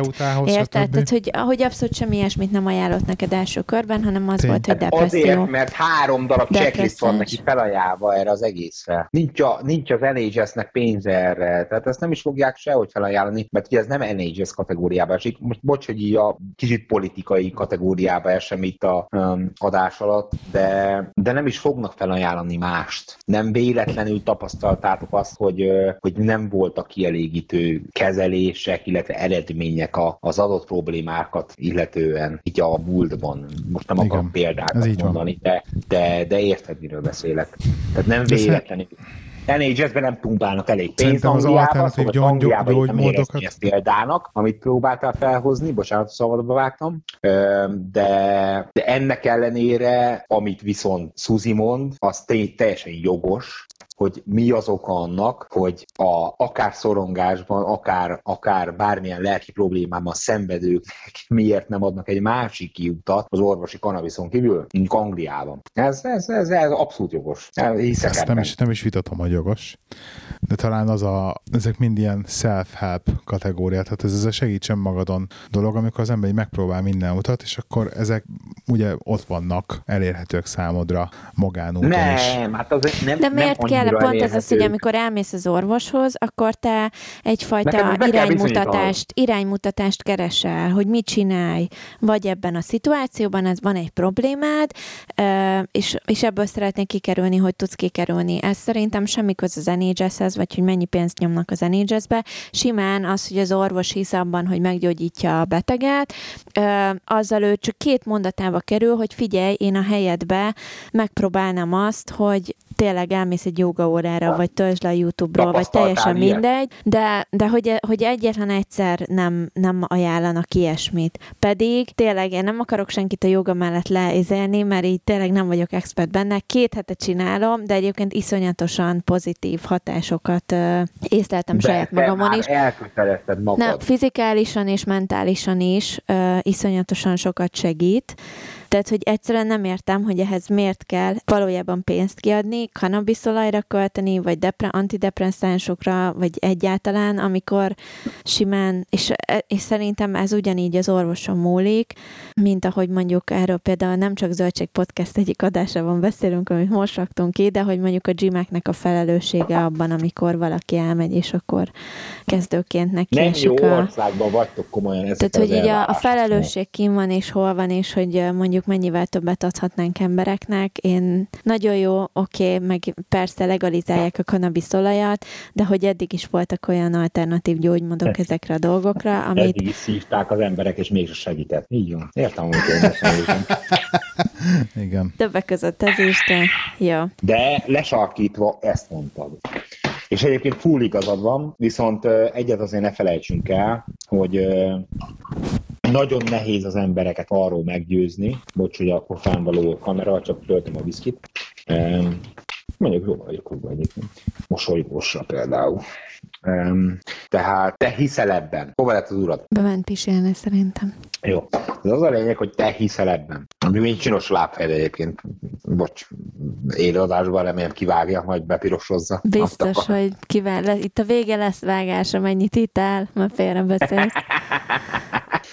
érted? Tehát, hogy, hogy abszolút semmi ilyesmit nem ajánlott neked első körben, hanem az Tény. volt, hogy depresszió. Azért, mert három darab checklist van neki felajánlva erre az egészre. Nincs, a, nincs az NHS-nek pénze erre, tehát ezt nem is fogják sehogy felajánlani, mert ugye ez nem NHS kategóriába esik. Most bocs, hogy így a kicsit politikai kategóriába esem itt a um, adás alatt, de, de nem is fognak felajánlani mást. Nem véletlenül tapasztaltátok azt, hogy, hogy nem voltak kielégítő kezelések, illetve eredmények az adott problémákat illetően, így a múltban. Most nem akarom példákat mondani, de, de, de érted, miről beszélek. Tehát nem véletlenül. NHS-ben nem pumpálnak elég pénzt az alternatív gyógy, gyógymódokat. Ezt példának, amit próbáltál felhozni, bocsánat, szabadba vágtam, de, de ennek ellenére, amit viszont Suzy mond, az teljesen jogos, hogy mi az oka annak, hogy a, akár szorongásban, akár, akár bármilyen lelki problémában szenvedők miért nem adnak egy másik kiutat az orvosi kanabiszon kívül, mint Angliában. Ez, ez, ez, ez abszolút jogos. Hiszek Ezt nem is, nem is vitatom, hogy jogos. De talán az a, ezek mind ilyen self-help kategóriát, tehát ez, ez a segítsen magadon dolog, amikor az ember megpróbál minden utat, és akkor ezek ugye ott vannak, elérhetők számodra magánúton nem, is. Hát az nem, De miért nem kell pont elérhető. ez az, hogy amikor elmész az orvoshoz, akkor te egyfajta iránymutatást, iránymutatást keresel, hogy mit csinálj, vagy ebben a szituációban, ez van egy problémád, és, és ebből szeretnék kikerülni, hogy tudsz kikerülni. Ez szerintem semmi köz az nhs vagy hogy mennyi pénzt nyomnak az NHS-be. Simán az, hogy az orvos hisz abban, hogy meggyógyítja a beteget, azzal ő csak két mondatába kerül, hogy figyelj, én a helyedbe megpróbálnám azt, hogy tényleg elmész egy joga órára, vagy töltsd le a YouTube-ról, vagy teljesen ilyet. mindegy, de, de hogy, hogy egyetlen egyszer nem, nem ajánlanak ilyesmit. Pedig tényleg én nem akarok senkit a joga mellett leizélni, mert így tényleg nem vagyok expert benne. Két hete csinálom, de egyébként iszonyatosan pozitív hatásokat uh, észleltem de saját magamon is. magad. Nem, fizikálisan és mentálisan is uh, iszonyatosan sokat segít. Tehát, hogy egyszerűen nem értem, hogy ehhez miért kell valójában pénzt kiadni, kanabiszolajra költeni, vagy depre- antidepresszánsokra, vagy egyáltalán, amikor simán, és, és szerintem ez ugyanígy az orvoson múlik, mint ahogy mondjuk erről például nem csak Zöldség Podcast egyik adásában beszélünk, amit most raktunk ki, de hogy mondjuk a gymáknak a felelőssége abban, amikor valaki elmegy, és akkor kezdőként neki Nem jó a... országban vagytok komolyan ezek Tehát, hogy így a, a felelősség kim van, és hol van, és hogy mondjuk mondjuk mennyivel többet adhatnánk embereknek. Én nagyon jó, oké, okay, meg persze legalizálják a kanabiszolajat, de hogy eddig is voltak olyan alternatív gyógymódok ezekre a dolgokra, amit... Eddig is szívták az emberek, és mégse segített. Így van. Értem, hogy én Igen. Többek között ez is, de jó. De lesarkítva ezt mondtad. És egyébként full igazad van, viszont egyet azért ne felejtsünk el, hogy nagyon nehéz az embereket arról meggyőzni, bocs, hogy akkor fennvaló a kamera, csak töltöm a viszkit. Mondjuk jó vagyok hogy egyébként. Mosolygósra például. Um, tehát te hiszel ebben. Hova lett az urad? Bement pisilni szerintem. Jó. Ez az a lényeg, hogy te hiszel ebben. Ami még csinos lábfejed egyébként. Bocs, élőadásban remélem kivágja, majd bepirosozza. Biztos, hogy kivál. Itt a vége lesz vágása, mennyit itt áll, mert félre beszélsz.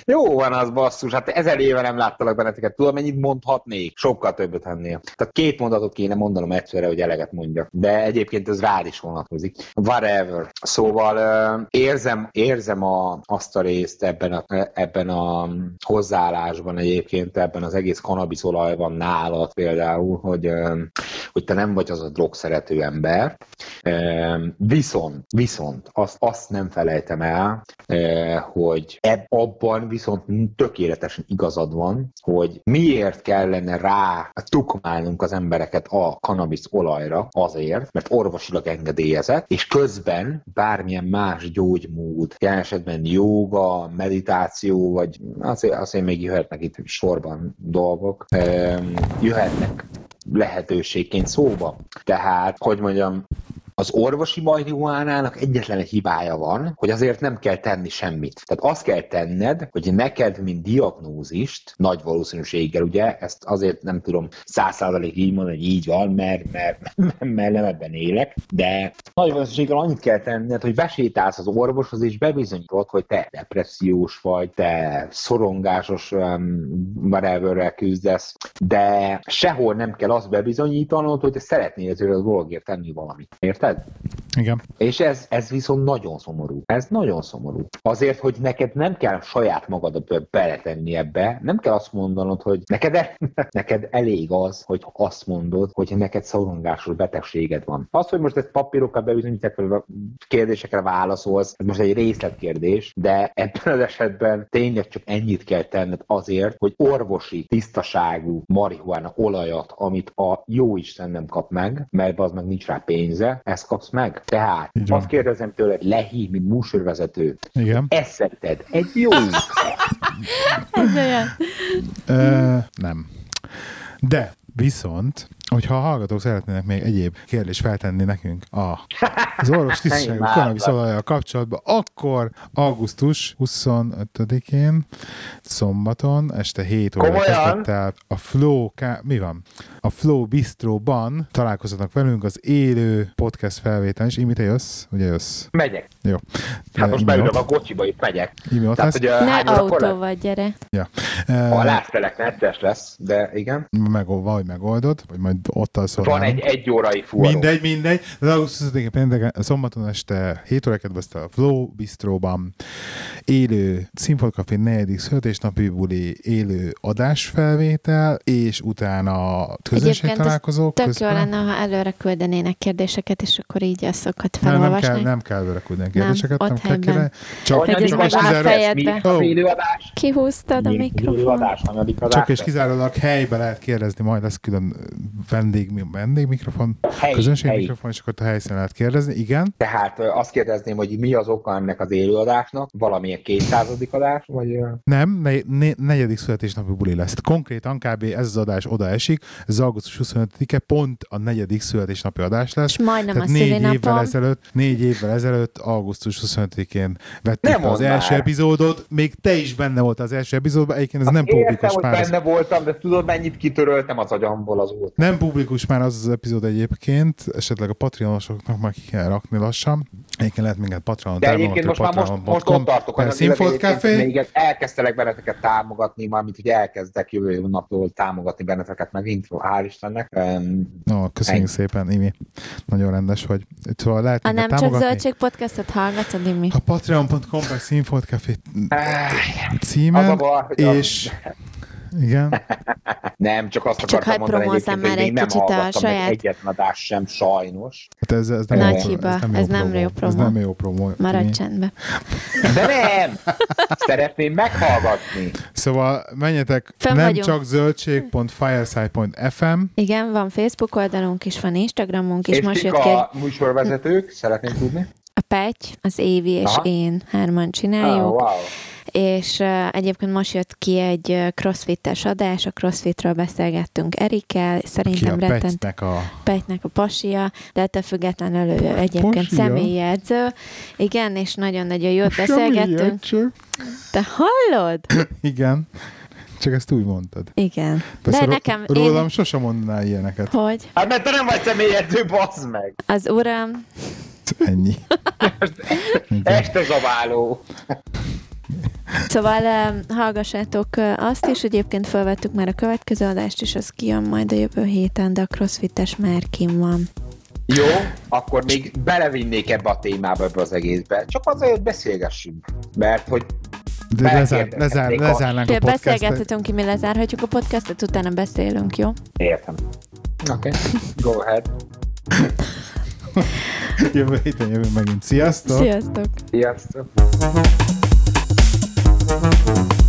Jó van az basszus, hát ezer éve nem láttalak benneteket. Tudom, mennyit mondhatnék? Sokkal többet ennél. Tehát két mondatot kéne mondanom egyszerre, hogy eleget mondjak. De egyébként ez rád is vonatkozik. Whatever. Szóval érzem, érzem a, azt a részt ebben a, ebben a hozzáállásban egyébként, ebben az egész kanabiszolajban nálad például, hogy hogy te nem vagy az a drogszerető ember. Viszont, viszont azt, azt nem felejtem el, hogy ebb, abban viszont tökéletesen igazad van, hogy miért kellene rá tukmálnunk az embereket a kanabisz olajra azért, mert orvosilag engedélyezett, és közben bármilyen más gyógymód, jelen esetben jóga, meditáció, vagy azért, azért még jöhetnek itt sorban dolgok, jöhetnek lehetőségként szóba. Tehát, hogy mondjam, az orvosi marihuánának egyetlen egy hibája van, hogy azért nem kell tenni semmit. Tehát azt kell tenned, hogy neked, mint diagnózist, nagy valószínűséggel, ugye, ezt azért nem tudom száz százalék így mondani, hogy így van, mert, mert, mert nem ebben élek, de nagy valószínűséggel annyit kell tenned, hogy besétálsz az orvoshoz, és bebizonyítod, hogy te depressziós vagy, te szorongásos um, whateverrel küzdesz, de sehol nem kell azt bebizonyítanod, hogy te szeretnél ezért a dologért tenni valamit. Érted? Érted? Igen. És ez, ez viszont nagyon szomorú. Ez nagyon szomorú. Azért, hogy neked nem kell saját magadat beletenni ebbe, nem kell azt mondanod, hogy neked, el, neked elég az, hogy azt mondod, hogy neked szorongásos betegséged van. Az, hogy most ezt papírokkal bebizonyítják, kérdésekre válaszolsz, ez most egy részletkérdés, de ebben az esetben tényleg csak ennyit kell tenned azért, hogy orvosi, tisztaságú marihuána olajat, amit a jó Isten nem kap meg, mert az meg nincs rá pénze, ezt kapsz meg. Tehát Igen. azt kérdezem tőled, Lehi, mint műsorvezető, Igen. ezt szerinted egy jó Ez olyan. nem. De Viszont, hogyha a hallgatók szeretnének még egyéb kérdést feltenni nekünk a, az orvos tisztságú kanabisz kapcsolatban, akkor augusztus 25-én szombaton este 7 óra kezdett a Flow, mi van? A Flow Bistro-ban találkozhatnak velünk az élő podcast felvétel is. Imi, te jössz? Ugye jössz? Megyek. Jó. Hát most beülök a kocsiba, itt megyek. Imi ott Tehát, lesz? Hogy, ne autóval, gyere. Ja. A látfelek netes lesz, de igen. Meg, vagy megoldod, vagy majd ott alszol. Van egy egy órai fuvaró. Mindegy, mindegy. De augusztus 5 szombaton este 7 óra kezdve a Flow Bistróban élő Színfolt Café 4. születésnapi buli élő adásfelvétel, és utána közönség találkozók. Tök jó lenne, ha előre küldenének kérdéseket, és akkor így azokat felolvasni. Nem, nem kell, nem kell előre küldeni kérdéseket, nem, nem kell kérni. Csak, hogy ez csak a fejedbe. Kihúztad a mikrofon. Csak és kizárólag helybe lehet kérdezni, majd lesz külön vendég, vendég mikrofon, hely, közönség hely. mikrofon, és akkor a helyszínen lehet kérdezni, igen. Tehát azt kérdezném, hogy mi az oka ennek az élőadásnak? Valamilyen kétszázadik adás? Vagy... Nem, ne, ne, negyedik születésnapi buli lesz. Konkrétan kb. ez az adás oda esik, ez augusztus 25-e pont a negyedik születésnapi adás lesz. És majdnem Tehát a négy évvel ezelőtt, négy évvel ezelőtt, augusztus 25-én vettük az első már. epizódot, még te is benne volt az első epizódban, egyébként ez nem értem, publikus hogy már. benne voltam, de tudod, mennyit kitöröltem az agyamból az út. Nem publikus már az az epizód egyébként, esetleg a patronosoknak már ki kell rakni lassan. Egyébként lehet minket Patreon De egyébként most már most, most ott tartok, hogy Színfolt Café. Még elkezdtelek benneteket támogatni, mármint, hogy elkezdek jövő naptól támogatni benneteket megint, hál' Istennek. Um, no, köszönjük ennyi. szépen, Imi. Nagyon rendes vagy. Szóval lehet a nem támogatni. csak zöldség podcastot hallgatod, Imi. A patreon.com per Színfolt Café címen, és... Igen. nem, csak azt csak akartam mondani egyébként, hogy még nem hallgattam saját... egyetlen adás sem, sajnos. Hát ez, ez nem Nagy jó, hiba, ez nem ez jó nem jó. Ez nem jó promó. Maradj csendbe. De nem! Szeretném meghallgatni. Szóval menjetek Fenn nem vagyunk. csak zöldség.fireside.fm Igen, van Facebook oldalunk is, van Instagramunk is. És most jött a műsorvezetők? Szeretném tudni. a Petty, az Évi és Aha. én hárman csináljuk. Oh, wow. És egyébként most jött ki egy crossfittes adás, a crossfitről beszélgettünk Erikkel, ki a szerintem rettent Petnek a... Petnek a pasia, de ettől függetlenül ő egyébként Pasia? személyi edző. Igen, és nagyon-nagyon jót beszélgettünk. Te hallod? Igen. Csak ezt úgy mondtad. Igen. Persze De nekem, Rólam én, sosem mondanál ilyeneket. hogy Hát mert te nem vagy személyedző, bassz meg! az uram, Ennyi. Este zabáló. Szóval hallgassátok azt is, egyébként felvettük már a következő adást, és az kijön majd a jövő héten, de a crossfittes már kim van. Jó, akkor még belevinnék ebbe a témába ebbe az egészbe. Csak azért, hogy beszélgessünk. Mert hogy De lezár, lezár, lezárnánk a Fél podcastet. beszélgethetünk ki, mi lezárhatjuk a podcastet, utána beszélünk, jó? értem. Oké, okay. go ahead. Jövő héten jövünk megint. Sziasztok! Sziasztok! Sziasztok! Música